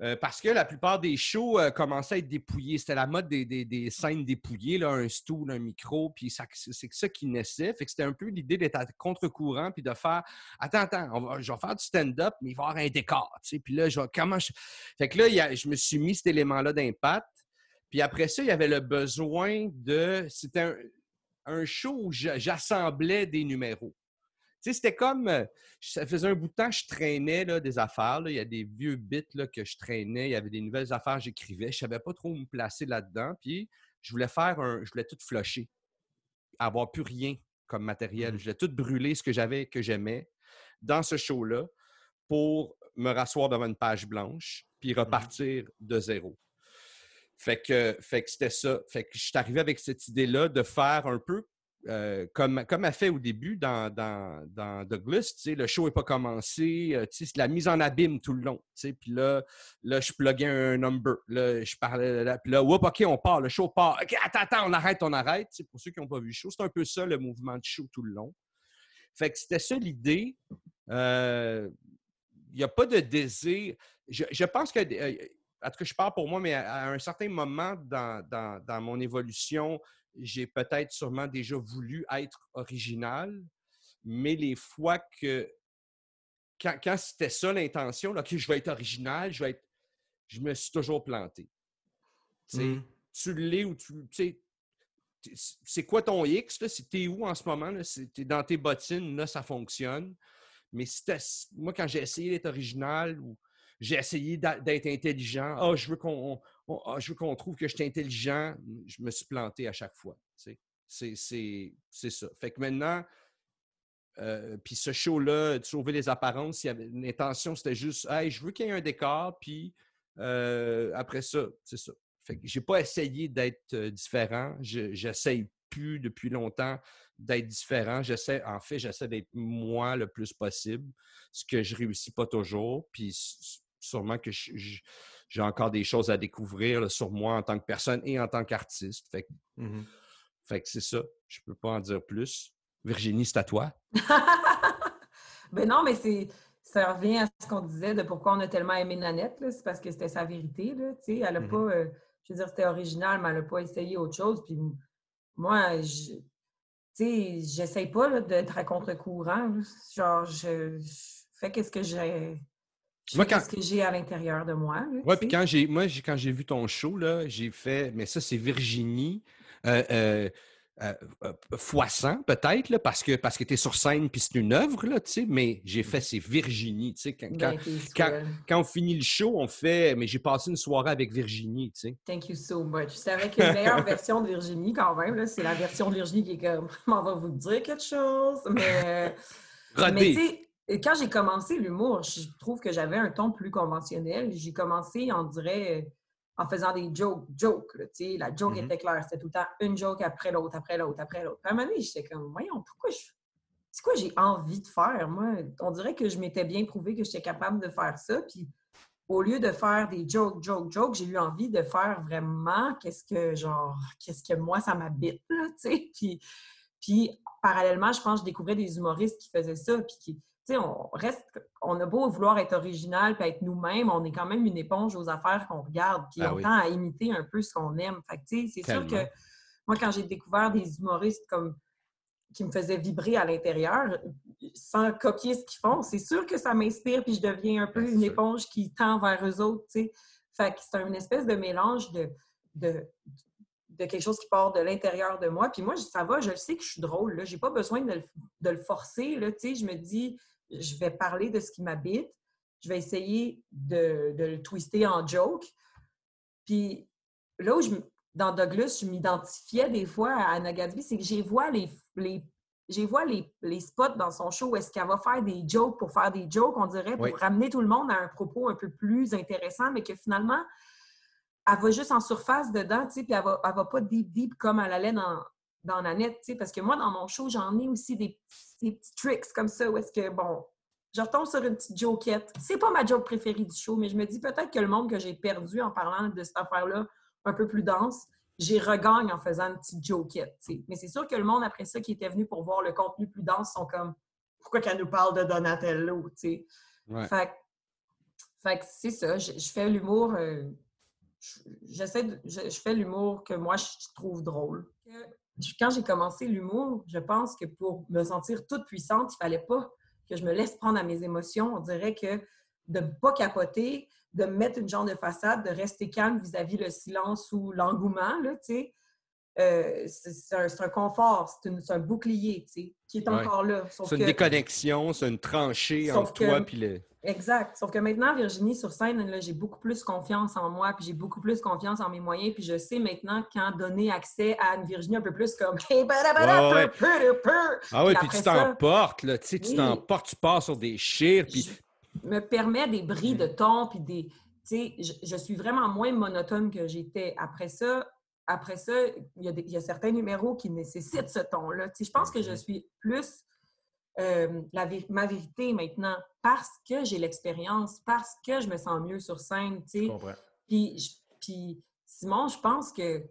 euh, parce que la plupart des shows euh, commençaient à être dépouillés. C'était la mode des, scènes dépouillées, là, un stool, un micro, puis c'est ça qui naissait. Fait que c'était un peu l'idée d'être à contre-courant, puis de faire Attends, attends, je vais faire du stand-up, mais il va y avoir un décor. Puis là, je vais, comment je. Fait que là, je me suis mis cet élément-là d'impact. Puis après ça, il y avait le besoin de. C'était un show où j'assemblais des numéros c'était comme. Euh, ça faisait un bout de temps que je traînais là, des affaires. Il y a des vieux bits là, que je traînais. Il y avait des nouvelles affaires que j'écrivais. Je ne savais pas trop où me placer là-dedans. Puis je voulais faire un. Je voulais tout flusher. Avoir plus rien comme matériel. Mmh. Je voulais tout brûler ce que j'avais, que j'aimais dans ce show-là pour me rasseoir devant une page blanche puis mmh. repartir de zéro. Fait que, fait que c'était ça. Fait que je suis arrivé avec cette idée-là de faire un peu euh, comme, comme fait au début dans, dans, Douglas, le show n'est pas commencé, euh, c'est la mise en abîme tout le long. Puis là, là, je pluguais un number. Là, je parlais, là, puis là, OK, on part, le show part. OK, attends, attends, on arrête, on arrête. pour ceux qui n'ont pas vu le show, c'est un peu ça le mouvement de show tout le long. Fait que c'était ça l'idée. Euh, il n'y a pas de désir. Je, pense que, en tout cas, je parle pour moi, mais à, un certain moment dans, dans mon évolution, j'ai peut-être sûrement déjà voulu être original, mais les fois que, quand, c'était ça l'intention, je vais être original, je vais être, je me suis toujours planté. Mmh. Tu l'es ou tu, sais, c'est quoi ton X? Là? es où en ce moment? Tu es dans tes bottines, là, ça fonctionne. Mais moi, quand j'ai essayé d'être original ou j'ai essayé d'être intelligent. Ah, je veux qu'on ah, je veux qu'on trouve que je suis intelligent. Je me suis planté à chaque fois. C'est ça. Fait que maintenant, euh, puis ce show-là, de sauver les apparences, l'intention, c'était juste, hey, je veux qu'il y ait un décor, puis euh, après ça, c'est ça. Fait que j'ai pas essayé d'être euh, différent. J'essaye plus depuis longtemps d'être différent. J'essaie, en fait, j'essaie d'être moi le plus possible, ce que je réussis pas toujours. Puis sûrement que je, j'ai encore des choses à découvrir là, sur moi en tant que personne et en tant qu'artiste. Fait, que- Mhm. fait que c'est ça. Je peux pas en dire plus. Virginie, c'est à toi. ben non, mais c'est ça revient à ce qu'on disait de pourquoi on a tellement aimé Nanette. C'est parce que c'était sa vérité. Là, tu sais. elle a Mhm. pas. euh, je veux dire, c'était original, mais elle n'a pas essayé autre chose. Puis moi, je. Tu sais, j'essaye pas là, d'être à contre-courant. Genre, je, je fais qu'est-ce que j'ai. Je Moi, quand- qu'est-ce que j'ai à l'intérieur de moi. tu puis quand j'ai, moi, j'ai- quand j'ai vu ton show, là, j'ai fait, mais ça, c'est Virginie, euh, euh, euh, fois 100 peut-être, là, parce que, parce que tu es sur scène puis c'est une œuvre, là, tu sais, mais j'ai fait, c'est Virginie, tu sais. Quand, quand, Ben, quand- quand on finit le show, on fait, mais j'ai passé une soirée avec Virginie, tu sais. Thank you so much. Je savais que la meilleure version de Virginie, quand même, là, c'est la version de Virginie qui est comme on va vous dire quelque chose. Mais, mais Rodé. Quand j'ai commencé l'humour, je trouve que j'avais un ton plus conventionnel. J'ai commencé, on dirait, en faisant des jokes, jokes. là, la joke Mhm. était claire. C'était tout le temps une joke après l'autre, après l'autre, après l'autre. À un moment donné, j'étais comme, voyons, pourquoi je. C'est quoi j'ai envie de faire? Moi, on dirait que je m'étais bien prouvé que j'étais capable de faire ça. Puis au lieu de faire des jokes, jokes, jokes, j'ai eu envie de faire vraiment qu'est-ce que, genre, qu'est-ce que moi, ça m'habite, là, tu sais. Puis, puis, parallèlement, je pense que je découvrais des humoristes qui faisaient ça, puis qui, sais, on reste, on a beau vouloir être original puis être nous-mêmes, on est quand même une éponge aux affaires qu'on regarde, puis Ah on oui. tend à imiter un peu ce qu'on aime. Fait que, tu sais, c'est sûr que moi, quand j'ai découvert des humoristes comme qui me faisaient vibrer à l'intérieur, sans copier ce qu'ils font, c'est sûr que ça m'inspire, puis je deviens un peu Bien une sûr. éponge qui tend vers eux autres, tu sais. Fait que c'est une espèce de mélange de, de, de quelque chose qui part de l'intérieur de moi. Puis moi, je- ça va, je le sais que je suis drôle, là. J'ai pas besoin de le, de le forcer, là, tu sais. Je me dis, je vais parler de ce qui m'habite, je vais essayer de, de le twister en joke. Puis là où je, dans Douglas, je m'identifiais des fois à Anna c'est que j'ai vois les, les j'ai vois les, les spots dans son show où est-ce qu'elle va faire des jokes pour faire des jokes, on dirait, pour Oui. ramener tout le monde à un propos un peu plus intéressant, mais que finalement, elle va juste en surface dedans, tu sais, puis elle va, elle va pas deep deep comme elle allait dans, dans Nanette, tu sais, parce que moi, dans mon show, j'en ai aussi des, petits- des petits tricks comme ça, où est-ce que, bon, je retombe sur une petite jokette. C'est pas ma joke préférée du show, mais je me dis peut-être que le monde que j'ai perdu en parlant de cette affaire-là, un peu plus dense, j'y regagne en faisant une petite jokette, tu sais. Mais c'est sûr que le monde, après ça, qui était venu pour voir le contenu plus dense, sont comme, pourquoi qu'elle nous parle de Donatello, tu sais? Ouais. Fait, que- fait que c'est ça, je, je fais l'humour, euh, je- j'essaie de, je, je fais l'humour que moi je trouve drôle. Quand j'ai commencé l'humour, je pense que pour me sentir toute puissante, il fallait pas que je me laisse prendre à mes émotions. On dirait que de ne pas capoter, de me mettre une genre de façade, de rester calme vis-à-vis le silence ou l'engouement, là, tu sais. Euh, c'est un, confort, c'est un bouclier, tu sais, qui est Ouais. encore là. C'est une que- déconnexion, c'est une tranchée entre que- toi et le. Exact. Sauf que maintenant, Virginie, sur scène, j'ai beaucoup plus confiance en moi, puis j'ai beaucoup plus confiance en mes moyens, puis je sais maintenant quand donner accès à une Virginie un peu plus comme Hey, badabada, Ouais. Ah oui, Puis puis tu ça- t'emportes, là, tu sais, tu t'emportes, tu pars sur des chires, puis je me permets des bris de ton, puis des. Tu sais, je, je suis vraiment moins monotone que j'étais. Après ça, après ça, il y, a des- il y a certains numéros qui nécessitent ce ton-là. Tu sais, je pense que je Mhm. suis plus euh, la ma vérité maintenant parce que j'ai l'expérience, parce que je me sens mieux sur scène. Tu Je sais. comprends. Puis, je- puis Simon, je pense que, tu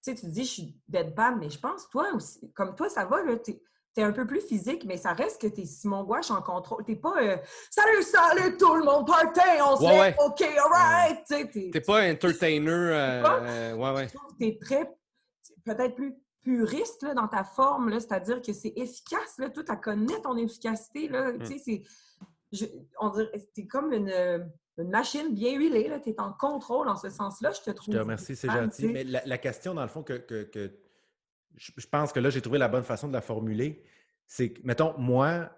sais, tu dis je suis deadpan, mais je pense, toi aussi, comme toi, ça va, là, t'es es un peu plus physique, mais ça reste que t'es Simon Gouache en contrôle. T'es pas euh, Salut, salut tout le monde, party, on se Ouais. OK, alright! Tu t'es- t'es pas entertainer. euh, pas- euh, ouais, ouais. je trouve que t'es très, peut-être plus puriste là, dans ta forme, là, c'est-à-dire que c'est efficace, là, tout, à connaître ton efficacité, là, Mm. tu sais, c'est... je- on dirait, t'es comme une, une machine bien huilée, là, t'es en contrôle en ce sens-là, je te Je trouve. te remercie, c'est gentil. tu. Mais la, la question, dans le fond, que, que- que- je, je pense que là, j'ai trouvé la bonne façon de la formuler. C'est que, mettons, moi,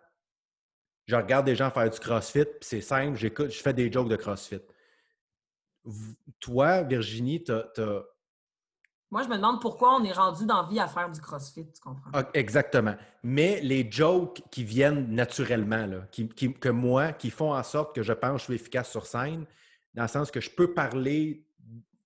je regarde des gens faire du CrossFit, puis c'est simple, j'écoute, je fais des jokes de CrossFit. V- Toi, Virginie, tu as, Moi, je me demande pourquoi on est rendu dans vie à faire du CrossFit, tu comprends? Ah, exactement. Mais les jokes qui viennent naturellement, là, qui, qui- que moi, qui font en sorte que je pense que je suis efficace sur scène, dans le sens que je peux parler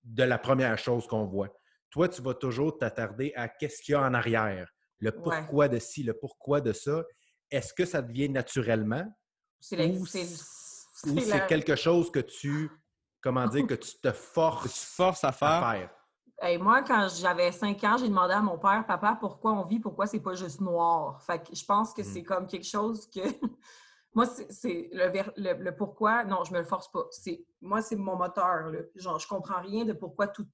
de la première chose qu'on voit. Toi, tu vas toujours t'attarder à qu'est-ce qu'il y a en arrière, le pourquoi de ci, le pourquoi de ça. Est-ce que ça devient naturellement? La- ou c'est- la- quelque chose que tu Comment dire que tu te forces, forces à faire. à faire? Hey, moi, quand j'avais 5 ans, j'ai demandé à mon père, papa, pourquoi on vit, pourquoi c'est pas juste noir? Fait que je pense que c'est comme quelque chose que. moi, c'est le, ver- le, le pourquoi. Non, je me le force pas. C'est Moi, c'est mon moteur. Là. Genre, je comprends rien de pourquoi tout.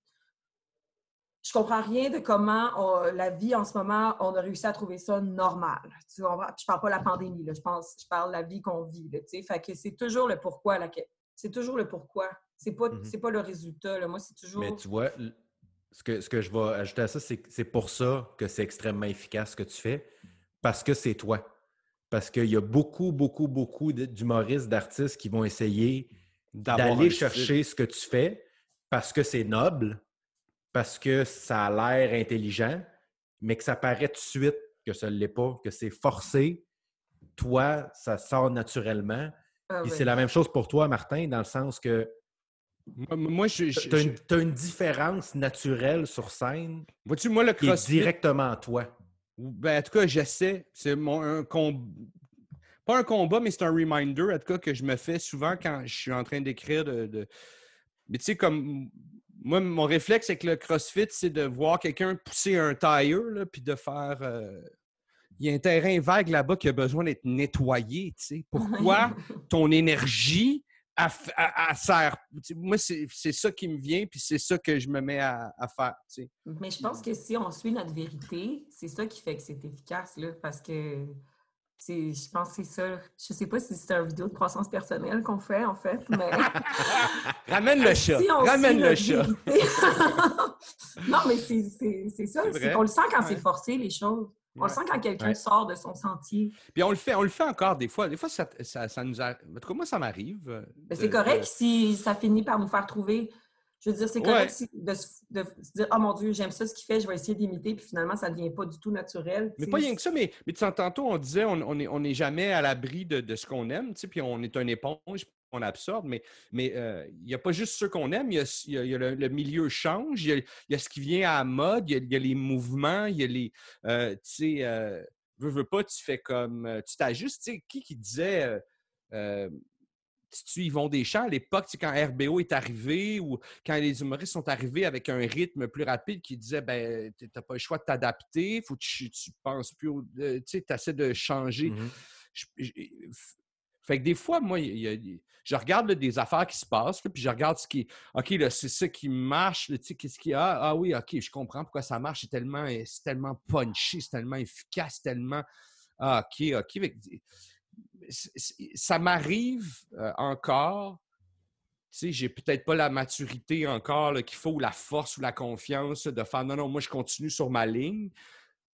Je comprends rien de comment on- la vie en ce moment, on a réussi à trouver ça normal. Tu comprends? Puis je parle pas de la pandémie, là. je pense, je parle de la vie qu'on vit. Là, tu sais. fait que c'est toujours le pourquoi. là, que- C'est toujours le pourquoi. C'est pas, Mhm. c'est pas le résultat. là. Moi, c'est toujours. Mais tu vois, ce que, ce que je vais ajouter à ça, c'est que c'est pour ça que c'est extrêmement efficace ce que tu fais, parce que c'est toi. Parce qu'il y a beaucoup, beaucoup, beaucoup d'humoristes, d'artistes qui vont essayer D'avoir d'aller chercher ce que tu fais parce que c'est noble, parce que ça a l'air intelligent, mais que ça paraît tout de suite que ça ne l'est pas, que c'est forcé. Toi, ça sort naturellement. Ah Puis ouais. c'est la même chose pour toi, Martin, dans le sens que Moi, moi, je, je- tu as, je- une, t'as une différence naturelle sur scène vois-tu, moi, le qui est directement toi. ben, en tout cas, j'essaie. C'est mon un com- Pas un combat, mais c'est un reminder, en tout cas, que je me fais souvent quand je suis en train d'écrire. De, de- Mais tu sais, comme moi, mon réflexe avec le CrossFit, c'est de voir quelqu'un pousser un là, puis de faire. euh, Il y a un terrain vague là-bas qui a besoin d'être nettoyé. Pourquoi ton énergie elle sert? Moi, c'est ça qui me vient, puis c'est ça que je me mets à, à faire. Mais je pense que si on suit notre vérité, c'est ça qui fait que c'est efficace, là, parce que je pense que c'est ça. Je sais pas si c'est une vidéo de croissance personnelle qu'on fait, en fait, mais... Ramène le chat. Si on Ramène le chat. non, mais c'est, ça. Qu'on le sent quand Ouais. c'est forcé, les choses. On Ouais. le sent quand quelqu'un Ouais. sort de son sentier. Puis on le fait, on le fait encore des fois. Des fois, ça, ça, ça nous arrive. En tout cas, moi, ça m'arrive. euh, Ben, de- c'est correct de- si ça finit par nous faire trouver. Je veux dire, c'est correct Ouais. si- de, se- de se dire Oh mon Dieu, j'aime ça ce qu'il fait, je vais essayer d'imiter, puis finalement, ça ne devient pas du tout naturel. Mais pas rien que ça, mais, mais tu sais, tantôt, on disait on on n'est on est jamais à l'abri de, de ce qu'on aime, puis on est un éponge, on absorbe, mais mais euh, il n'y a pas juste ceux qu'on aime, il y a, il y a- il y a le, le milieu change, il y a, il y a ce qui vient à la mode, il y a, les mouvements, il y a les. euh, tu sais, euh, veux, veux pas, tu fais comme. tu t'ajustes, tu sais, qui qui disait. euh, tu Yvon Deschamps, à l'époque, quand RBO est arrivé ou quand les humoristes sont arrivés avec un rythme plus rapide qui disait ben tu n'as pas le choix de t'adapter, faut que tu, tu penses plus euh, tu sais, essaies de changer. Je- je- f- fait que des fois, moi, il y a- je regarde là, des affaires qui se passent, là, puis je regarde ce qui. OK, là, c'est ça qui marche. tu sais, qu'est-ce qu'il y a? Ah oui, OK, je comprends pourquoi ça marche. C'est tellement, c'est tellement punchy, c'est tellement efficace, tellement. Ah, OK, OK. Fait que, ça m'arrive euh, encore. Tu sais, j'ai peut-être pas la maturité encore qu'il faut, ou la force ou la confiance de faire non, non, moi, je continue sur ma ligne.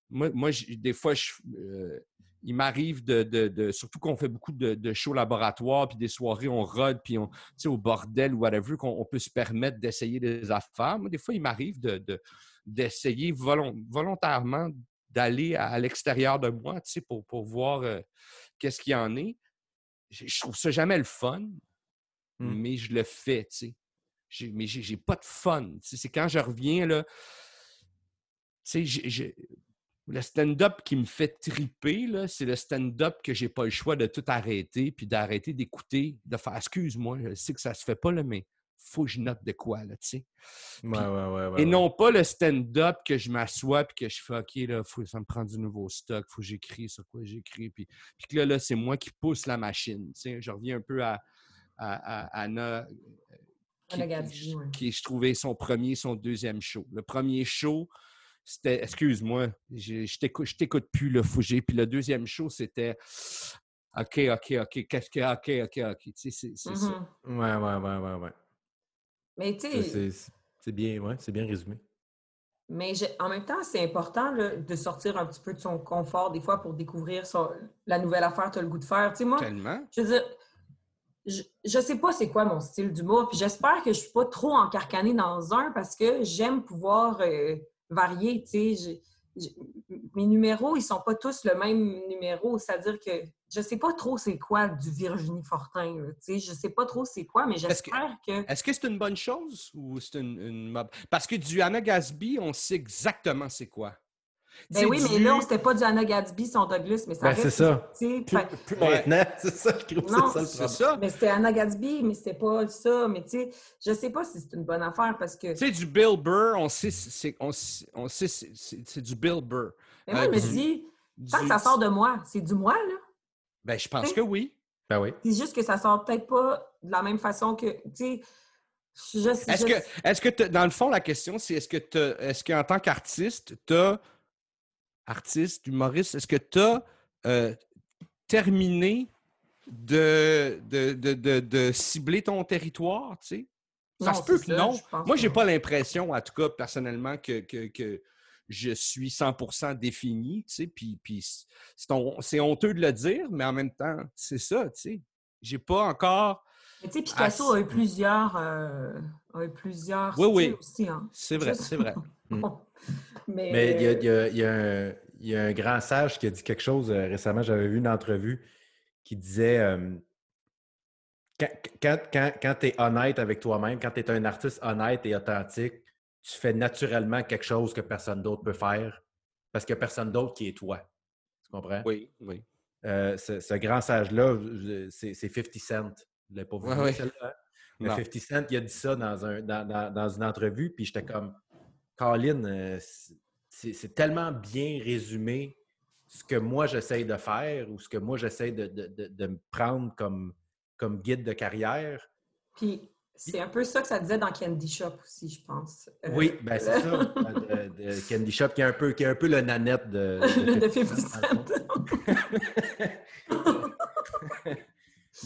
Moi, des fois, euh, il m'arrive de, de- de- Surtout qu'on fait beaucoup de, de shows laboratoires, puis des soirées, on rôde, puis on, tu sais, au bordel ou whatever, qu'on on peut se permettre d'essayer des affaires. Moi, des fois, il m'arrive de- de- d'essayer volon- volontairement d'aller à, à l'extérieur de moi, tu sais, pour, pour voir euh, qu'est-ce qu'il y en est. Je, trouve ça jamais le fun, Mm. mais je le fais, tu sais. Mais j'ai pas de fun. C'est quand je reviens, là, tu sais, le stand-up qui me fait triper, là, c'est le stand-up que j'ai pas le choix de tout arrêter, puis d'arrêter d'écouter, de faire, excuse-moi, je sais que ça se fait pas, là, mais faut que je note de quoi, là, tu sais. Ouais, ouais, ouais, ouais, Et ouais. non pas le stand-up que je m'assois puis que je fais OK, là, faut, ça me prend du nouveau stock, faut que j'écris sur quoi j'écris. Puis, puis que là, là c'est moi qui pousse la machine. tu sais. Je reviens un peu à, à- à Anna, euh, qui, Anna qui- je trouvais son premier, son deuxième show. Le premier show, c'était, excuse-moi, je, je t'écoute, je t'écoute plus, le Fougé. Puis le deuxième show, c'était OK, OK, OK, qu'est-ce que, OK, OK, OK. Tu sais, c'est, c'est ça. Mhm. Ouais, ouais, ouais, ouais, ouais. Mais tu C'est- sais, C'est c'est bien, ouais, c'est bien résumé. Mais en même temps, c'est important là, de sortir un petit peu de son confort des fois pour découvrir son- la nouvelle affaire que tu as le goût de faire. Tu sais, moi, Tellement. je veux dire, je, je sais pas c'est quoi mon style d'humour, puis j'espère que je suis pas trop encarcanée dans un parce que j'aime pouvoir euh, varier, tu sais. Mes numéros, ils sont pas tous le même numéro, c'est-à-dire que je sais pas trop c'est quoi du Virginie Fortin, sais. Je sais pas trop c'est quoi, mais j'espère que... Est-ce que c'est une bonne chose ou c'est une, une mob- Parce que du Anna Gasby, on sait exactement c'est quoi. Ben oui, mais là, c'était pas du Anna Gatsby, son Douglas, mais ça ben, c'est ça. Plus, plus maintenant, c'est ça, je trouve non, c'est ça, ça. Mais c'était Anna Gatsby, mais c'était pas ça. Mais tu sais, je sais pas si c'est une bonne affaire parce que... Tu sais, du Bill Burr, on sait, c'est, on, on sait, c'est, du Bill Burr. Mais moi, je me dis, tant que ça sort de moi, c'est du moi, là. Ben, je pense que oui. Ben oui. C'est juste que ça sort peut-être pas de la même façon que, tu sais... Est-ce que, est-ce que dans le fond, la question, c'est est-ce que est-ce qu'en tant qu'artiste, tu as artiste, humoriste, est-ce que tu as euh, terminé de de, cibler ton territoire, tu sais? Ça se peut que non. Moi, j'ai pas l'impression, en tout cas, personnellement, que, que, je suis 100% défini, tu sais, puis, puis c'est honteux de le dire, mais en même temps, c'est ça, tu sais. J'ai pas encore... Mais tu sais, Picasso a eu plusieurs, euh, a eu plusieurs oui, oui. aussi. Hein. C'est vrai, c'est vrai. Hmm. Mais, il, y a, il, y a, un, grand sage qui a dit quelque chose euh, récemment. J'avais vu une entrevue qui disait euh, quand, quand, tu es honnête avec toi-même, quand tu es un artiste honnête et authentique, tu fais naturellement quelque chose que personne d'autre peut faire parce qu'il n'y a personne d'autre qui est toi. Tu comprends? Oui, oui. Euh, ce, grand sage-là, c'est 50 Cent. Je ne l'ai pas vu. Hein? Mais 50 Cent, il a dit ça dans, un, dans, dans une entrevue, puis j'étais comme Colin, euh, c'est tellement bien résumé ce que moi j'essaye de faire ou ce que moi j'essaye de, me prendre comme, comme guide de carrière. Puis c'est un peu ça que ça disait dans Candy Shop aussi, je pense. Euh, oui, ben c'est ça. de, Candy Shop qui est un peu, qui est un peu le nanette de, de, 50 Cent.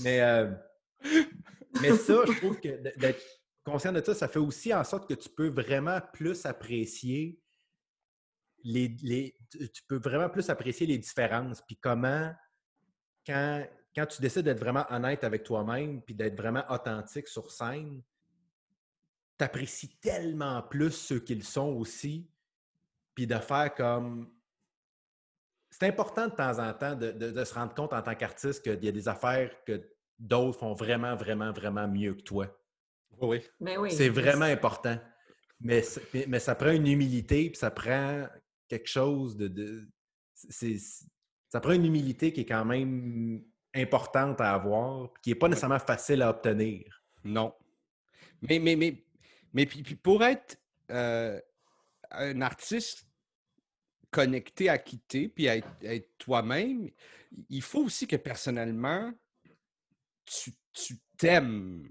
mais, euh, mais ça, je trouve que d'être conscient de ça, ça fait aussi en sorte que tu peux vraiment plus apprécier les, tu peux vraiment plus apprécier les différences, puis comment, quand, quand tu décides d'être vraiment honnête avec toi-même, puis d'être vraiment authentique sur scène, tu apprécies tellement plus ceux qu'ils sont aussi, puis de faire comme... C'est important de temps en temps de, de se rendre compte en tant qu'artiste qu'il y a des affaires que d'autres font vraiment, vraiment, vraiment mieux que toi. Oui. Ben oui. C'est vraiment important. Mais, mais, ça prend une humilité, puis ça prend quelque chose de. ça prend une humilité qui est quand même importante à avoir, qui n'est pas nécessairement facile à obtenir. Non. Mais, mais, mais, mais puis, pour être euh, un artiste connecté à quitter, puis à être, toi-même, il faut aussi que personnellement, tu t'aimes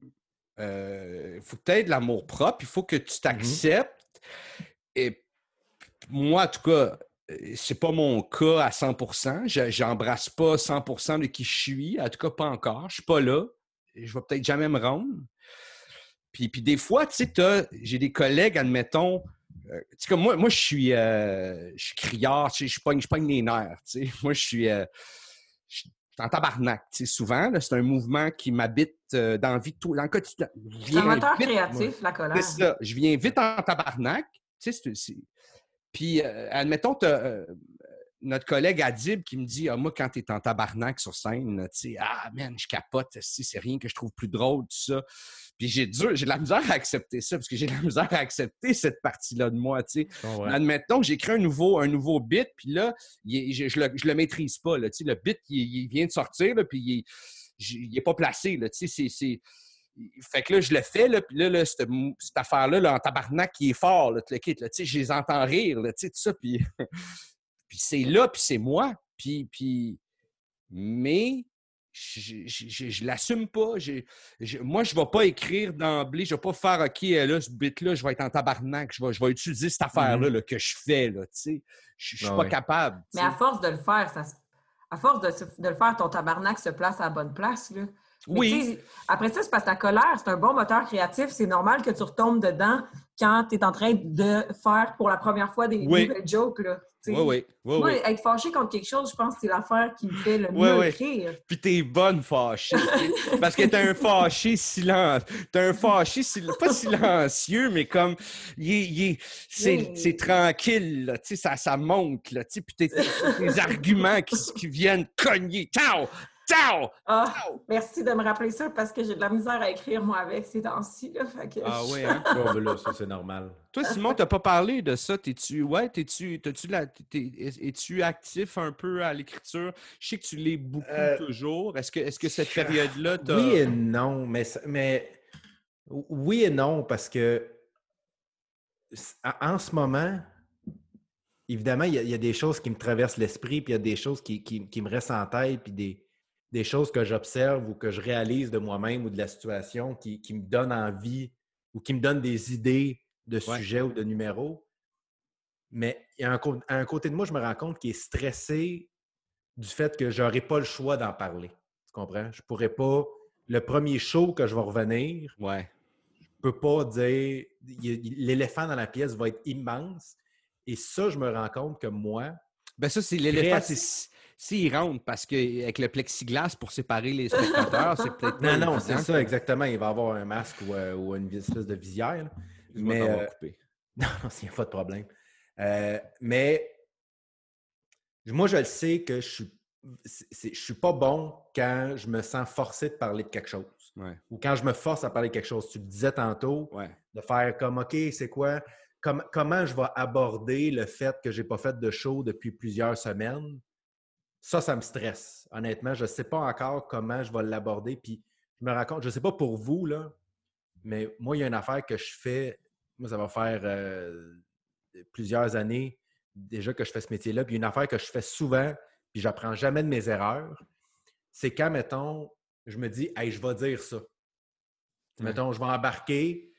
il euh, faut que tu aies de l'amour propre, il faut que tu mmh t'acceptes. Et moi, en tout cas, euh, c'est pas mon cas à 100% J'embrasse pas 100% de qui je suis, en tout cas pas encore. Je suis pas là. Je vais peut-être jamais me rendre. Puis, puis des fois, tu sais, j'ai des collègues, admettons, euh, comme moi, moi je suis, je suis criard, je, je, pogne, je pogne les nerfs. Moi, je suis, en tabarnak. souvent, c'est un mouvement qui m'habite euh, dans, vie, tout, dans le quotidien. C'est un moteur créatif, la colère. C'est ça. Je viens vite en tabarnak. Puis, euh, admettons, euh, notre collègue Adib qui me dit ah, Moi, quand tu es en tabarnak sur scène, tu sais, ah, man, je capote, c'est rien que je trouve plus drôle, tout ça. Puis j'ai j'ai de la misère à accepter ça, parce que j'ai de la misère à accepter cette partie-là de moi, tu sais. Admettons que j'écris un nouveau, un nouveau bit, puis là, je, je, le, le maîtrise pas, là, tu sais. Le bit, il, vient de sortir, là, puis il, n'est pas placé, là, tu sais, c'est... Fait que là, je le fais, là, puis là, cette, affaire-là, là, en tabarnak, qui est fort, là, tu sais, je les entends rire, là, tu sais, tout ça, puis... puis c'est là, puis c'est moi, puis... puis... Mais je ne l'assume pas. moi, je ne vais pas écrire d'emblée, je ne vais pas faire OK, là, ce bit-là, je vais être en tabarnak, je vais, je vais utiliser cette affaire-là mm-hmm. que je fais. Là, je ne suis ah pas capable. Mais à force de le faire, ça, à force de, le faire, ton tabarnak se place à la bonne place. Là. oui. Après ça, c'est parce que ta colère, c'est un bon moteur créatif. C'est normal que tu retombes dedans quand tu es en train de faire pour la première fois des nouvelles jokes. Là. Oui, oui, oui, Moi, être fâché contre quelque chose, je pense que c'est l'affaire qui me fait le mieux écrire. Puis t'es bonne fâchée. parce que t'es un fâché silencieux. T'es un fâché, pas silencieux, mais comme, il, c'est tranquille, là, ça, ça monte, là, puis t'es des arguments qui, qui, viennent cogner. Ciao! Ciao! Ah, merci de me rappeler ça parce que j'ai de la misère à écrire moi avec ces temps-ci. Ah oui, hein? Bon, ben là, ça, c'est normal. Toi, Simon, t'as pas parlé de ça. T'es-tu, ouais, t'es-tu, la, es-tu actif un peu à l'écriture? Je sais que tu lis beaucoup Euh, toujours. Est-ce que, est-ce que cette période-là, t'as... Oui et non, mais, mais oui et non, parce que en en ce moment, évidemment, il y, a, il y a des choses qui me traversent l'esprit, puis il y a des choses qui, qui- qui me restent en tête, puis des, des choses que j'observe ou que je réalise de moi-même ou de la situation qui, qui me donnent envie ou qui me donnent des idées de Ouais. sujets ou de numéros. Mais il y a un, cô- un côté de moi, je me rends compte qui est stressé du fait que je n'aurai pas le choix d'en parler. Tu comprends? Je pourrais pas. Le premier show que je vais revenir, Ouais. je peux pas dire. L'éléphant dans la pièce va être immense. Et ça, je me rends compte que moi, Ben ça, c'est l'éléphant, c'est s'il rentre, parce qu'avec le plexiglas pour séparer les spectateurs, c'est peut-être pas Non, non, c'est ça, exactement. Il va avoir un masque ou, euh, ou une espèce de visière. là. Mais, euh, coupé. Non, non, il n'y a pas de problème. Euh, mais moi, je le sais que je suis, je suis pas bon quand je me sens forcé de parler de quelque chose. Ouais. Ou quand je me force à parler de quelque chose. Tu le disais tantôt, Ouais. de faire comme OK, c'est quoi? Comme- comment je vais aborder le fait que j'ai pas fait de show depuis plusieurs semaines? Ça, ça me stresse. Honnêtement, je ne sais pas encore comment je vais l'aborder. Puis je me compte, je ne sais pas pour vous, là, mais moi, il y a une affaire que je fais. Moi, ça va faire euh, plusieurs années déjà que je fais ce métier-là. Puis une affaire que je fais souvent, puis j'apprends jamais de mes erreurs, c'est quand, mettons, je me dis, hey, je vais dire ça. Mettons, je vais embarquer,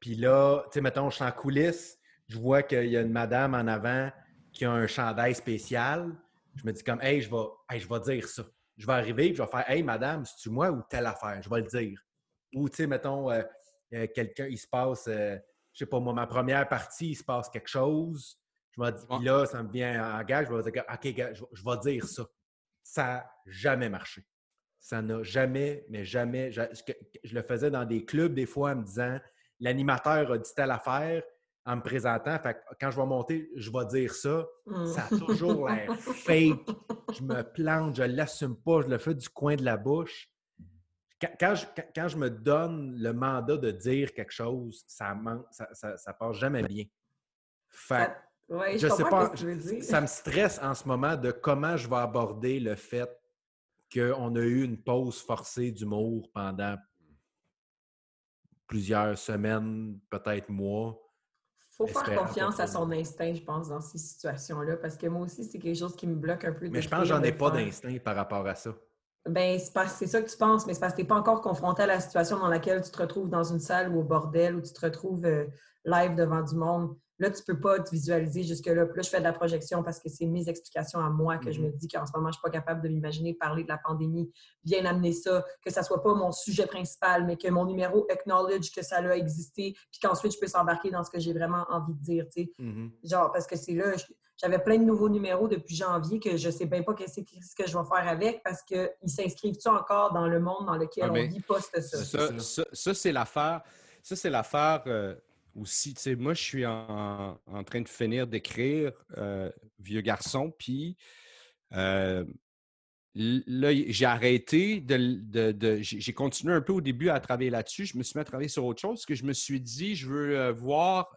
puis là, tu sais, mettons, je suis en coulisses, je vois qu'il y a une madame en avant qui a un chandail spécial. Je me dis comme, hey, je vais, hey, je vais dire ça. Je vais arriver, puis je vais faire, hey, madame, c'est-tu moi ou telle affaire? Je vais le dire. Ou, tu sais, mettons, euh, euh, quelqu'un, il se passe, euh, je sais pas moi, ma première partie, il se passe quelque chose. Je vais dire, puis là, ça me vient en gage, je vais dire, OK, gars, je, je vais dire ça. Ça n'a jamais marché. Ça n'a jamais, mais jamais. Je le faisais dans des clubs des fois en me disant, l'animateur a dit telle affaire en me présentant. Fait que quand je vais monter, je vais dire ça. Hmm. Ça a toujours l'air fake. Je me plante, je ne l'assume pas, je le fais du coin de la bouche. Quand, quand je, quand- je me donne le mandat de dire quelque chose, ça manque, ça, ça, ça passe jamais bien. Fait Ça- Ouais, je je, sais pas, ce que tu veux dire. ça me stresse en ce moment de comment je vais aborder le fait qu'on a eu une pause forcée d'humour pendant plusieurs semaines, peut-être mois. faut faire confiance à son instinct, je pense, dans ces situations-là, parce que moi aussi, c'est quelque chose qui me bloque un peu. Mais je pense que j'en ai pas d'instinct par rapport à ça. Ben, c'est ça que tu penses, mais c'est parce que tu n'es pas encore confronté à la situation dans laquelle tu te retrouves dans une salle ou au bordel, où tu te retrouves euh, live devant du monde. Là, tu ne peux pas te visualiser jusque-là. Puis là, je fais de la projection parce que c'est mes explications à moi que je me dis qu'en ce moment, je ne suis pas capable de m'imaginer parler de la pandémie, bien amener ça, que ça ne soit pas mon sujet principal, mais que mon numéro acknowledge que ça a existé, puis qu'ensuite, je puisse embarquer dans ce que j'ai vraiment envie de dire. tu sais. Mhm. Genre, parce que c'est là, j'avais plein de nouveaux numéros depuis janvier que je sais bien pas qu'est-ce que ce que je vais faire avec parce qu'ils s'inscrivent-tu encore dans le monde dans lequel Ah, on vit post ça? Ça, ça. ça, ça, c'est l'affaire. Ça, c'est l'affaire euh, aussi. Tu sais, moi, je suis en, en train de finir d'écrire euh, Vieux garçon, puis euh, là, j'ai arrêté de. de- de- j'ai continué un peu au début à travailler là-dessus. Je me suis mis à travailler sur autre chose parce que je me suis dit, je veux euh, voir.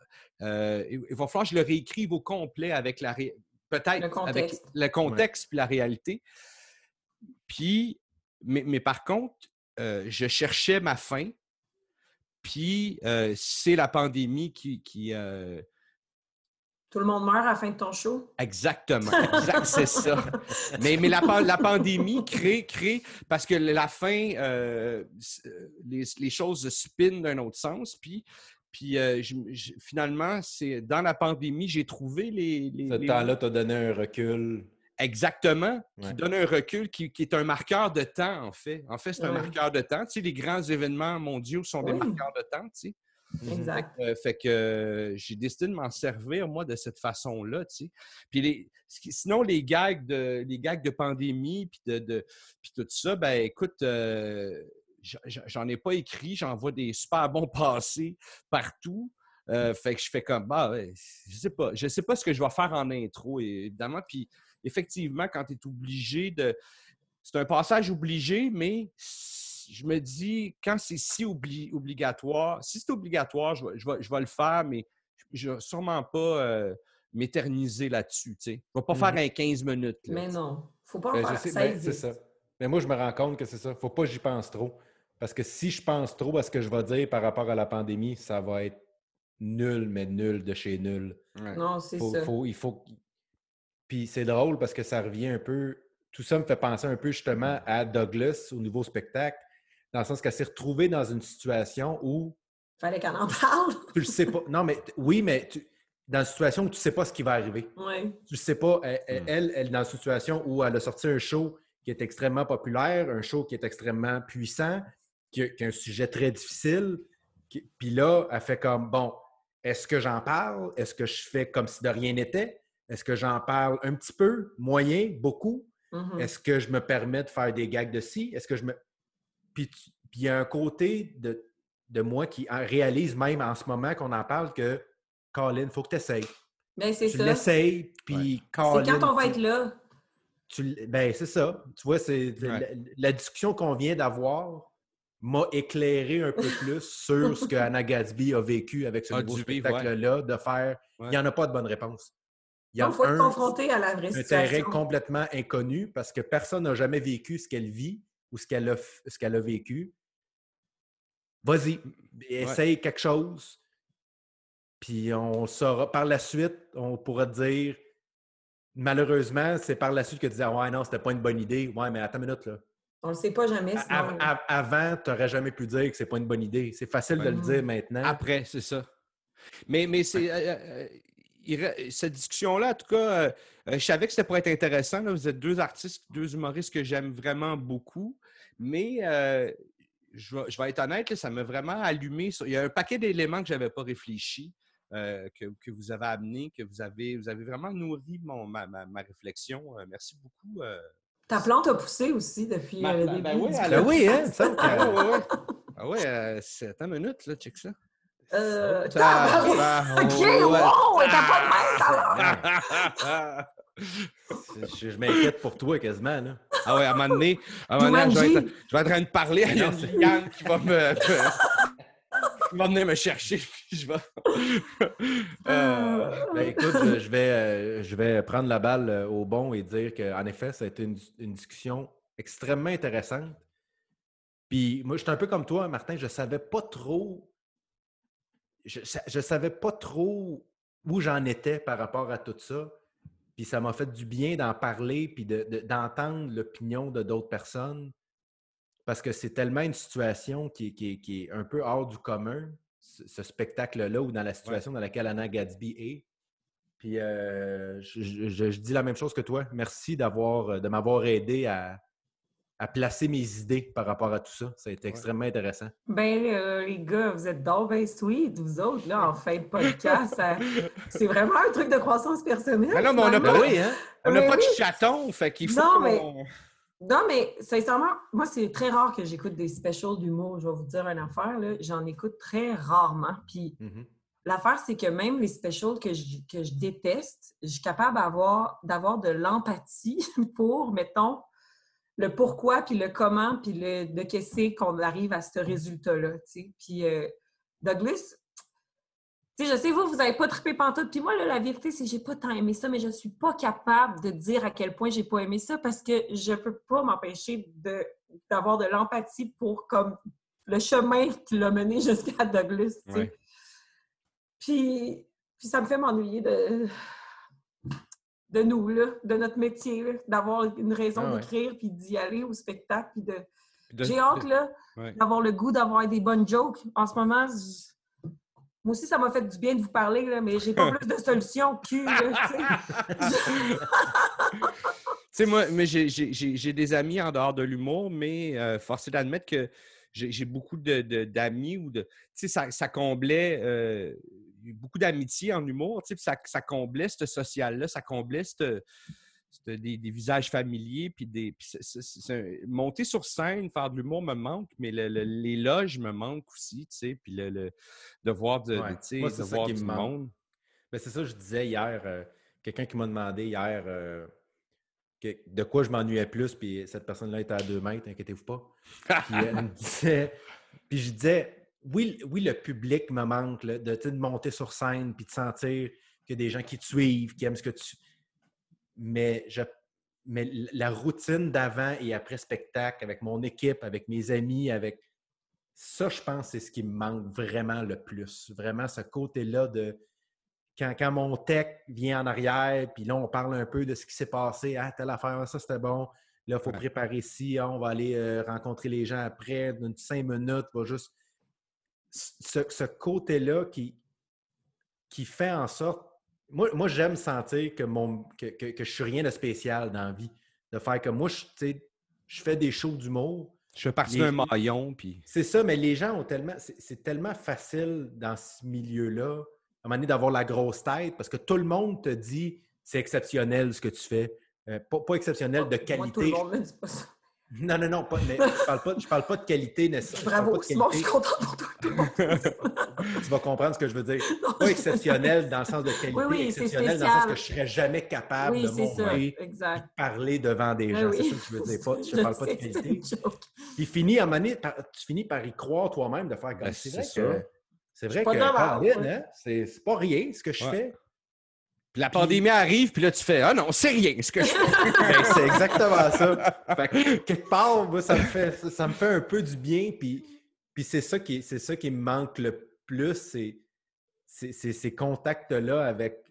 euh, il va falloir que je le réécrive au complet avec la. ré- Peut-être avec contexte. le contexte puis la réalité. Puis, mais, mais par contre, euh, je cherchais ma fin. Puis, euh, c'est la pandémie qui. qui, euh, Tout le monde meurt à la fin de ton show? exactement. Exact, c'est ça. Mais, mais la, la pandémie crée, crée. Parce que la fin, euh, les, les choses se spinent d'un autre sens. Puis. Puis euh, je- je- finalement, c'est dans la pandémie, j'ai trouvé les. les- Ce les- temps-là t'a donné un recul. Exactement, qui Ouais. donne un recul, qui, qui est un marqueur de temps, en fait. En fait, c'est un Ouais. marqueur de temps. Tu sais, les grands événements mondiaux sont des Oui. marqueurs de temps, tu sais. Exact. Euh, fait que euh, j'ai décidé de m'en servir, moi, de cette façon-là, tu sais. Puis les, sinon, les gags de, les gags de pandémie, puis de, de- puis tout ça, ben écoute, euh, j'en- ai pas écrit, j'en vois des super bons passés partout. Fait que je fais comme, bah, je sais pas, je sais pas ce que je vais faire en intro, évidemment. Puis effectivement, quand tu es obligé de. c'est un passage obligé, mais je me dis, quand c'est si obligatoire, si c'est obligatoire, je vais, je, vais, le faire, mais je ne vais sûrement pas euh, m'éterniser là-dessus. Je ne vais pas faire mmh un 15 minutes. mais non, il ne faut pas en ben, faire. Ben, c'est ça. Mais moi, je me rends compte que c'est ça. Il ne faut pas que j'y pense trop. Parce que si je pense trop à ce que je vais dire par rapport à la pandémie, ça va être nul, mais nul de chez nul. Non, c'est ça. il faut... Puis c'est drôle parce que ça revient un peu. Tout ça me fait penser un peu justement à Douglas au nouveau spectacle, dans le sens qu'elle s'est retrouvée dans une situation où. Fallait qu'elle en parle. tu le sais pas. Non, mais oui, mais dans une situation où tu ne sais pas ce qui va arriver. Oui. Tu ne sais pas. Elle, hmm. elle, elle, dans une situation où elle a sorti un show qui est extrêmement populaire, un show qui est extrêmement puissant, qui a, un sujet très difficile. puis là, elle fait comme bon, est-ce que j'en parle? Est-ce que je fais comme si de rien n'était? Est-ce que j'en parle un petit peu, moyen, beaucoup? Mm-hmm. Est-ce que je me permets de faire des gags de ci? Est-ce que je me. Puis il y a un côté de, de moi qui réalise même en ce moment qu'on en parle que Colin, il faut que tu essayes. Ben, c'est tu ça. l'essayes, puis C'est quand on va être là. Tu, ben, c'est ça. Tu vois, c'est la, discussion qu'on vient d'avoir m'a éclairé un peu plus sur ce que Anna Gatsby a vécu avec ce nouveau spectacle-là, de faire il n'y en a pas de bonne réponse. Il faut être confronté à la vraie situation. Un terrain complètement inconnu parce que personne n'a jamais vécu ce qu'elle vit ou ce qu'elle a, ce qu'elle a vécu. Vas-y, essaye quelque chose. Puis on saura par la suite, on pourra dire malheureusement, c'est par la suite que tu disais Ouais, non, c'était pas une bonne idée. Ouais, mais attends une minute là. On ne le sait pas jamais. avant, tu n'aurais jamais pu dire que c'est pas une bonne idée. C'est facile de le dire maintenant. Après, c'est ça. Mais, mais c'est. Euh, euh, cette discussion-là, en tout cas, euh, je savais que c'était pour être intéressant. Vous êtes deux artistes, deux humoristes que j'aime vraiment beaucoup. Mais je, vais, être honnête, ça m'a vraiment allumé. Il y a un paquet d'éléments que je n'avais pas réfléchi. que, vous avez amené, que vous avez, vous avez vraiment nourri mon, ma, ma, réflexion. merci beaucoup. Ta plante a poussé aussi depuis le début. Ben oui, elle oui, hein, ça. ah ouais, ah ouais, euh, c'est attends une minute, là, check ça. Euh, ok, wow, t'as pas de main, Je, je m'inquiète pour toi quasiment, là. Ah ouais, à un moment donné, à un moment donné je, vais être, je vais être en train de parler à Yann qui va me, il va venir me chercher, puis je vais. Euh, ben, écoute, je vais, euh, je vais prendre la balle euh, au bon et dire qu'en effet, ça a été une, discussion extrêmement intéressante. Puis moi, j'étais un peu comme toi, Martin, je savais pas trop. Je, je savais pas trop où j'en étais par rapport à tout ça. Puis ça m'a fait du bien d'en parler, puis d'entendre l'opinion de d'autres personnes parce que c'est tellement une situation qui, est un peu hors du commun, ce, spectacle-là, ou dans la situation dans laquelle Anna Gatsby est. Puis euh, je, dis la même chose que toi. Merci d'avoir euh, de m'avoir aidé à, placer mes idées par rapport à tout ça. Ça a été extrêmement intéressant. Ben euh, les gars, vous êtes donc bien sweet, vous autres, là, en fin de podcast. c'est vraiment un truc de croissance personnelle. Ben mais on n'a pas, hein? on pas de chaton, fait qu'il faut non, non, mais sincèrement, moi, c'est très rare que j'écoute des specials d'humour. Je vais vous dire une affaire, j'en écoute très rarement. Puis mm-hmm. l'affaire, c'est que même les specials que je, que je déteste, je suis capable d'avoir, d'avoir de l'empathie pour, mettons, le pourquoi, puis le comment, puis le de qu'est-ce qu'on arrive à ce résultat-là. Puis euh, Douglas, je sais, vous, vous n'avez pas trippé pantoute. Puis moi, la vérité, c'est que j'ai pas tant aimé ça, mais je ne suis pas capable de dire à quel point j'ai pas aimé ça parce que je ne peux pas m'empêcher d'avoir de, l'empathie pour comme le chemin qui l'a mené jusqu'à Douglas. Puis, puis ça me fait m'ennuyer de, de nous, là, de notre métier, d'avoir une raison ah d'écrire, puis d'y aller au spectacle. Puis de... J'ai hâte d'avoir le goût d'avoir des bonnes jokes. En ce moment, moi aussi, ça m'a fait du bien de vous parler, là, mais j'ai pas plus de solutions que. tu sais, moi, mais j'ai des amis en dehors de l'humour, mais euh, force d'admettre que j'ai beaucoup d'amis ou de. Tu sais, ça, ça, comblait. Euh, beaucoup d'amitié en humour, tu sais, ça, ça comblait ce social-là, ça comblait cette des, visages familiers, puis des. monter sur scène, faire de l'humour me manque, mais les loges me manquent aussi, tu sais, puis le, de voir, de, voir du monde. Ben, c'est ça que je disais hier. Euh, quelqu'un qui m'a demandé hier, euh, de quoi je m'ennuyais plus, puis cette personne-là était à deux mètres, inquiétez-vous pas. Puis elle me disait, puis je disais, oui, oui, le public me manque de, de monter sur scène, puis de sentir qu'il y a des gens qui te suivent, qui aiment ce que tu. Mais, je, mais la routine d'avant et après spectacle, avec mon équipe, avec mes amis, avec. Ça, je pense, c'est ce qui me manque vraiment le plus. Vraiment, ce côté-là de quand, mon tech vient en arrière, puis là, on parle un peu de ce qui s'est passé. Ah, telle affaire, ça c'était bon. Là, il faut préparer ici. Ah, on va aller euh, rencontrer les gens après. D'une cinq minutes, va juste. Ce, côté-là qui, qui fait en sorte. Moi, moi j'aime sentir que, mon, que, que, je suis rien de spécial dans la vie. De faire comme moi, je, je fais des shows d'humour. Je fais partie d'un maillon. Puis... C'est ça, mais les gens ont tellement. C'est tellement facile dans ce milieu-là à un moment donné, d'avoir la grosse tête parce que tout le monde te dit c'est exceptionnel ce que tu fais. Euh, pas, exceptionnel de qualité. Moi, tout le monde me dit pas ça. Non, non, non, pas, mais je ne parle, pas, parle pas de qualité nécessairement. Bravo, Simon, je suis content pour toi. tu vas comprendre ce que je veux dire. pas exceptionnel dans le sens de qualité, oui, oui, exceptionnel dans le sens que je ne serais jamais capable de monter de parler devant des gens. c'est ça que je veux dire. Pas, je ne parle pas de qualité. Puis fini, à donné, tu finis par y croire toi-même, de faire comme c'est vrai que c'est vrai que hein, c'est pas rien ce que je fais. Puis la pandémie arrive, puis là, tu fais Ah non, c'est rien ce que je fais. Ben, c'est exactement ça. Fait quelque part, moi, ça me fait, ça, me fait un peu du bien. Puis, puis c'est ça, qui, ça qui me manque le plus, c'est ces contacts-là avec,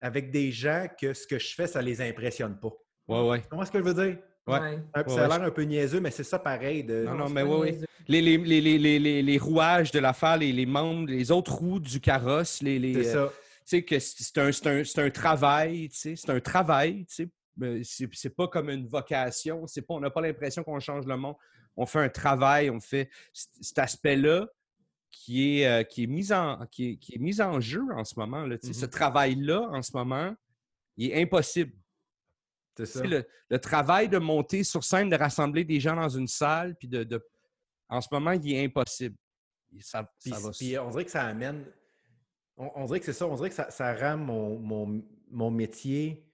avec des gens que ce que je fais, ça les impressionne pas. Ouais, ouais. Comment est-ce que je veux dire? Ouais. Ça a l'air un peu niaiseux, mais c'est ça pareil. De... Non, non, mais oui, oui. Les, les, les, les, rouages de l'affaire, les, membres, les autres roues du carrosse, les. c'est ça. Euh, tu sais, que c'est un, un, un, travail, tu sais, c'est un travail, tu sais. C'est pas comme une vocation, c'est pas, on n'a pas l'impression qu'on change le monde. On fait un travail, on fait cet aspect-là qui est, euh, qui, est mis en, qui, est, qui est mis en jeu en ce moment. Là, Ce mm-hmm. travail-là, en ce moment, il est impossible. C'est Le, travail de monter sur scène, de rassembler des gens dans une salle, puis de, en ce moment, il est impossible. Ça, puis, on dirait que ça amène. On, dirait que c'est ça, on dirait que ça, rend mon, métier,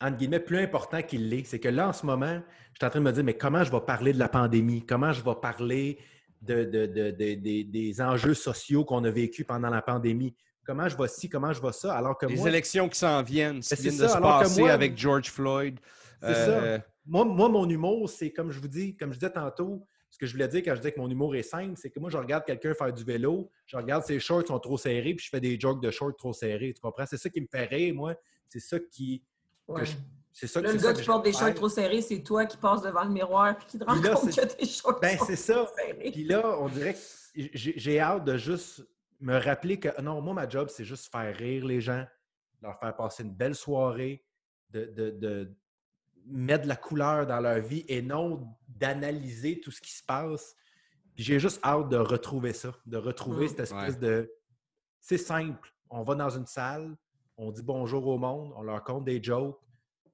entre guillemets, plus important qu'il l'est. C'est que là, en ce moment, je suis en train de me dire, mais comment je vais parler de la pandémie? Comment je vais parler de, des enjeux sociaux qu'on a vécu pendant la pandémie? comment je vois ci, comment je vois ça, alors que Les élections qui s'en viennent, qui viennent de se passer avec George Floyd. C'est ça. Euh, moi, moi, mon humour, c'est comme je vous dis, comme je disais tantôt, ce que je voulais dire quand je disais que mon humour est simple, c'est que moi, je regarde quelqu'un faire du vélo, je regarde ses shorts sont trop serrés, puis je fais des jokes de shorts trop serrés. Tu comprends? C'est ça qui me fait rire, moi. C'est ça qui. C'est ça, là, le gars qui porte des shorts trop serrés, c'est toi qui passes devant le miroir puis qui te rends compte que tes shorts ben, c'est ça. Puis là, on dirait que j'ai hâte de juste me rappeler que non, moi, ma job, c'est juste faire rire les gens, leur faire passer une belle soirée, de, mettre de la couleur dans leur vie et non d'analyser tout ce qui se passe. Puis j'ai juste hâte de retrouver ça, de retrouver mmh. cette espèce de. C'est simple. On va dans une salle, on dit bonjour au monde, on leur compte des jokes.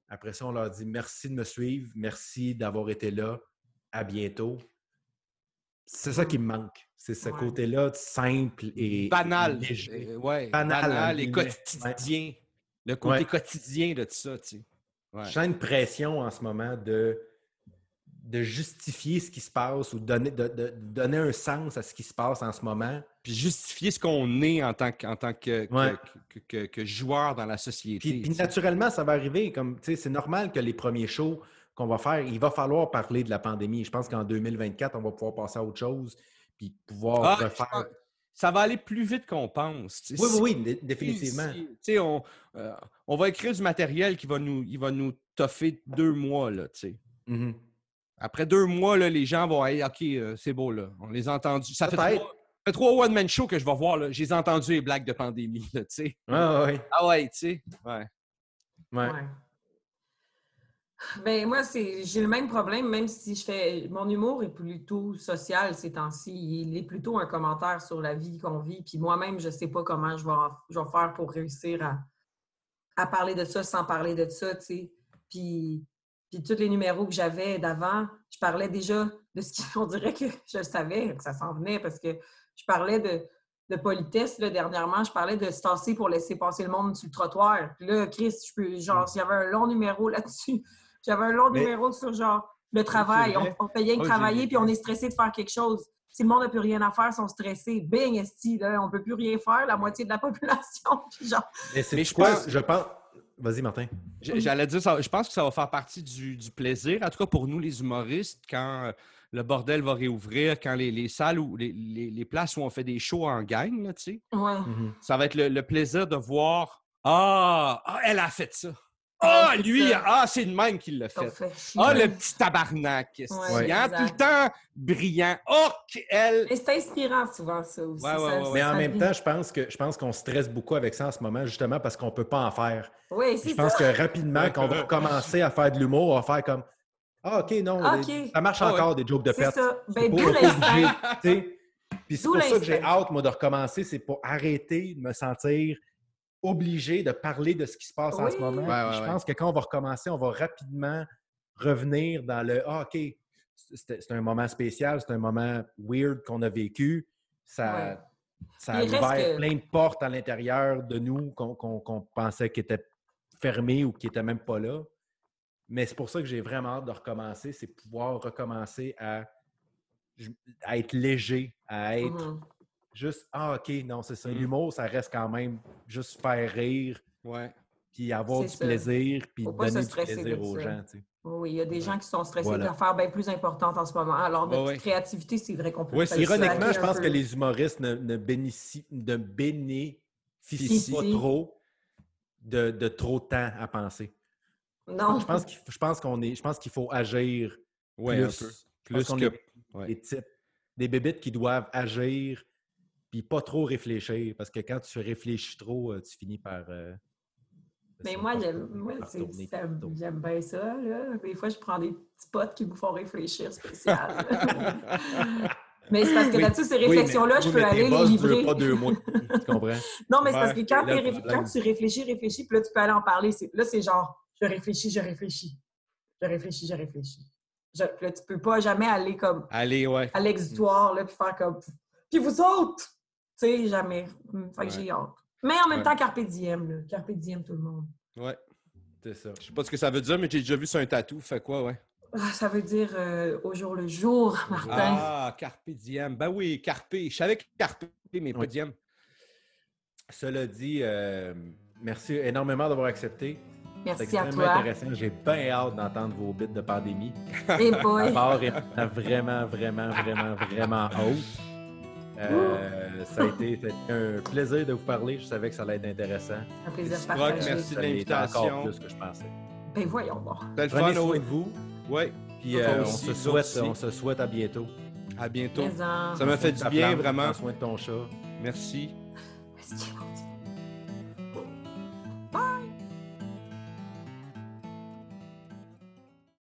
Après ça, on leur dit merci de me suivre, merci d'avoir été là, à bientôt. C'est ça qui me manque. C'est ce côté-là simple et banal. Euh, ouais, banal, et quotidien. Le côté quotidien de tout ça. Tu sais. J'ai une pression en ce moment de, de justifier ce qui se passe ou donner, de, donner un sens à ce qui se passe en ce moment. Puis justifier ce qu'on est en tant, que, en tant que, que, que, joueur dans la société. Puis, puis naturellement, ça va arriver. Comme, c'est normal que les premiers shows qu'on va faire, il va falloir parler de la pandémie. Je pense qu'en 2024, on va pouvoir passer à autre chose puis pouvoir ah, refaire. Ça va aller plus vite qu'on pense. Oui, oui, oui, définitivement. on, euh, on va écrire du matériel qui va nous, il va nous toffer deux mois. Là, mm-hmm. Après deux mois, là, les gens vont être OK, euh, c'est beau, là. On les a entendus. Ça fait trois, trois one-man show que je vais voir. J'ai entendu les blagues de pandémie. Là, ah, ouais. ah ouais, tu sais. Ouais. ouais. Ben moi, c'est j'ai le même problème, même si je fais mon humour est plutôt social ces temps-ci. Il est plutôt un commentaire sur la vie qu'on vit. Puis moi-même, je ne sais pas comment je vais, je vais faire pour réussir à, à, parler de ça sans parler de ça, tu sais. Puis, puis tous les numéros que j'avais d'avant, je parlais déjà de ce qu'on dirait que je savais, que ça s'en venait, parce que je parlais de, de politesse, là, dernièrement, je parlais de se tasser pour laisser passer le monde sur le trottoir. Puis là, Chris, je peux, genre, il y avait un long numéro là-dessus. J'avais un long Mais- numéro sur, genre, le travail. On, on fait rien que Oh, travailler, puis on est stressé de faire quelque chose. Si le monde n'a plus rien à faire, ils sont stressés. Bing, esti, là, on peut plus rien faire, la moitié de la population. Puis genre, Mais je pense- Je pense. Vas-y, Martin. J'allais dire, ça, je pense que ça va faire partie du, du plaisir, en tout cas pour nous les humoristes, quand euh, le bordel va réouvrir, quand les, les salles ou les, les- les places où on fait des shows en gang, là, tu sais, ouais. ça va être le, le plaisir de voir Ah, ah, elle a fait ça. Ah, lui, ah, c'est de même qu'il l'a fait. Ah, le petit tabarnak. Ouais, hein, tout le temps brillant. Oh, elle. Mais c'est inspirant souvent, ça aussi. Ouais, ouais, ça- ouais, ouais. Mais en ça même brille. temps, je pense que je pense qu'on stresse beaucoup avec ça en ce moment, justement parce qu'on ne peut pas en faire. Oui, Je c'est pense ça. que rapidement, quand on va commencer à faire de l'humour, on va faire comme Ah, OK, non, les- ça marche Ah ouais. encore des jokes de C'est pète. ça. C'est Ben, d'où l'instinct. Puis c'est pour ça que j'ai hâte, moi, de recommencer. C'est pour arrêter de me sentir obligé de parler de ce qui se passe en ce moment. Ouais, Puis ouais, je ouais. pense que quand on va recommencer, on va rapidement revenir dans le Ah, OK, c'est c'est un moment spécial, c'est un moment weird qu'on a vécu. Ça, Ouais. ça a ouvert que- plein de portes à l'intérieur de nous qu'on pensait qu'ils étaient fermées ou qui n'étaient même pas là. Mais c'est pour ça que j'ai vraiment hâte de recommencer, c'est pouvoir recommencer à, à être léger, à être Mhm. juste Ah, OK, non, c'est ça. Mm. L'humour, ça reste quand même juste faire rire, Ouais. puis avoir du ça. plaisir, puis donner du plaisir aux ça. gens. tu sais. Oui, il y a des gens qui sont stressés Voilà. d'affaires bien plus importantes en ce moment. Alors, notre Ouais, créativité, c'est vrai qu'on peut c'est Ironiquement, je pense peu. que les humoristes ne, ne bénéficient, ne bénéficient Ici. pas trop de, de trop de temps à penser. Non. Je pense qu'il faut- je pense qu'on est, je pense qu'il faut agir Ouais, plus, un peu. Plus qu'on que. est ouais. des types, des bébites qui doivent agir puis pas trop réfléchir parce que quand tu réfléchis trop, euh, tu finis par. euh, Mais moi, j'aime bien ça. Là. Des fois, je prends des petits potes qui me font réfléchir spécial. mais c'est parce que Oui. là-dessus, ces Oui, réflexions-là, je peux aller les livrer. pas deux mois. tu comprends? Non, mais c'est parce que quand, là quand tu réfléchis, réfléchis, puis là, tu peux aller en parler. Là, c'est genre, je réfléchis, je réfléchis. Je réfléchis, je réfléchis. Je- là, tu peux pas jamais aller comme Allez, ouais. à l'exutoire, là, puis faire comme. Puis vous autres! Tu sais, jamais. Hum, Fait que Ouais. j'ai hâte. Mais en même Ouais. temps, Carpe Diem, là. Carpe Diem, tout le monde. Ouais. C'est ça. Je sais pas ce que ça veut dire, mais j'ai déjà vu sur un tatou. Fait quoi, ouais? Ah, ça veut dire euh, au jour le jour, Martin. Ah, Carpe Diem. Ben oui, Carpe. Je savais que Carpe, mais pas. Diem. Cela dit, euh, merci énormément d'avoir accepté. C'est Merci à extrêmement toi. intéressant. J'ai bien hâte d'entendre vos bits de pandémie. Et La boy. barre est vraiment, vraiment, vraiment, vraiment haute. Euh, ça, a été, ça a été un plaisir de vous parler. Je savais que ça allait être intéressant. Un plaisir Merci, Brock, partagé. merci. de l'invitation. encore plus que je pensais. Ben voyons bon. Prenez fun. soin de vous. Ouais. Puis euh, on, aussi, se souhaite, on se souhaite à bientôt. À bientôt. Ça m'a fait du de bien, plante, vraiment. Prends soin de ton chat. Merci.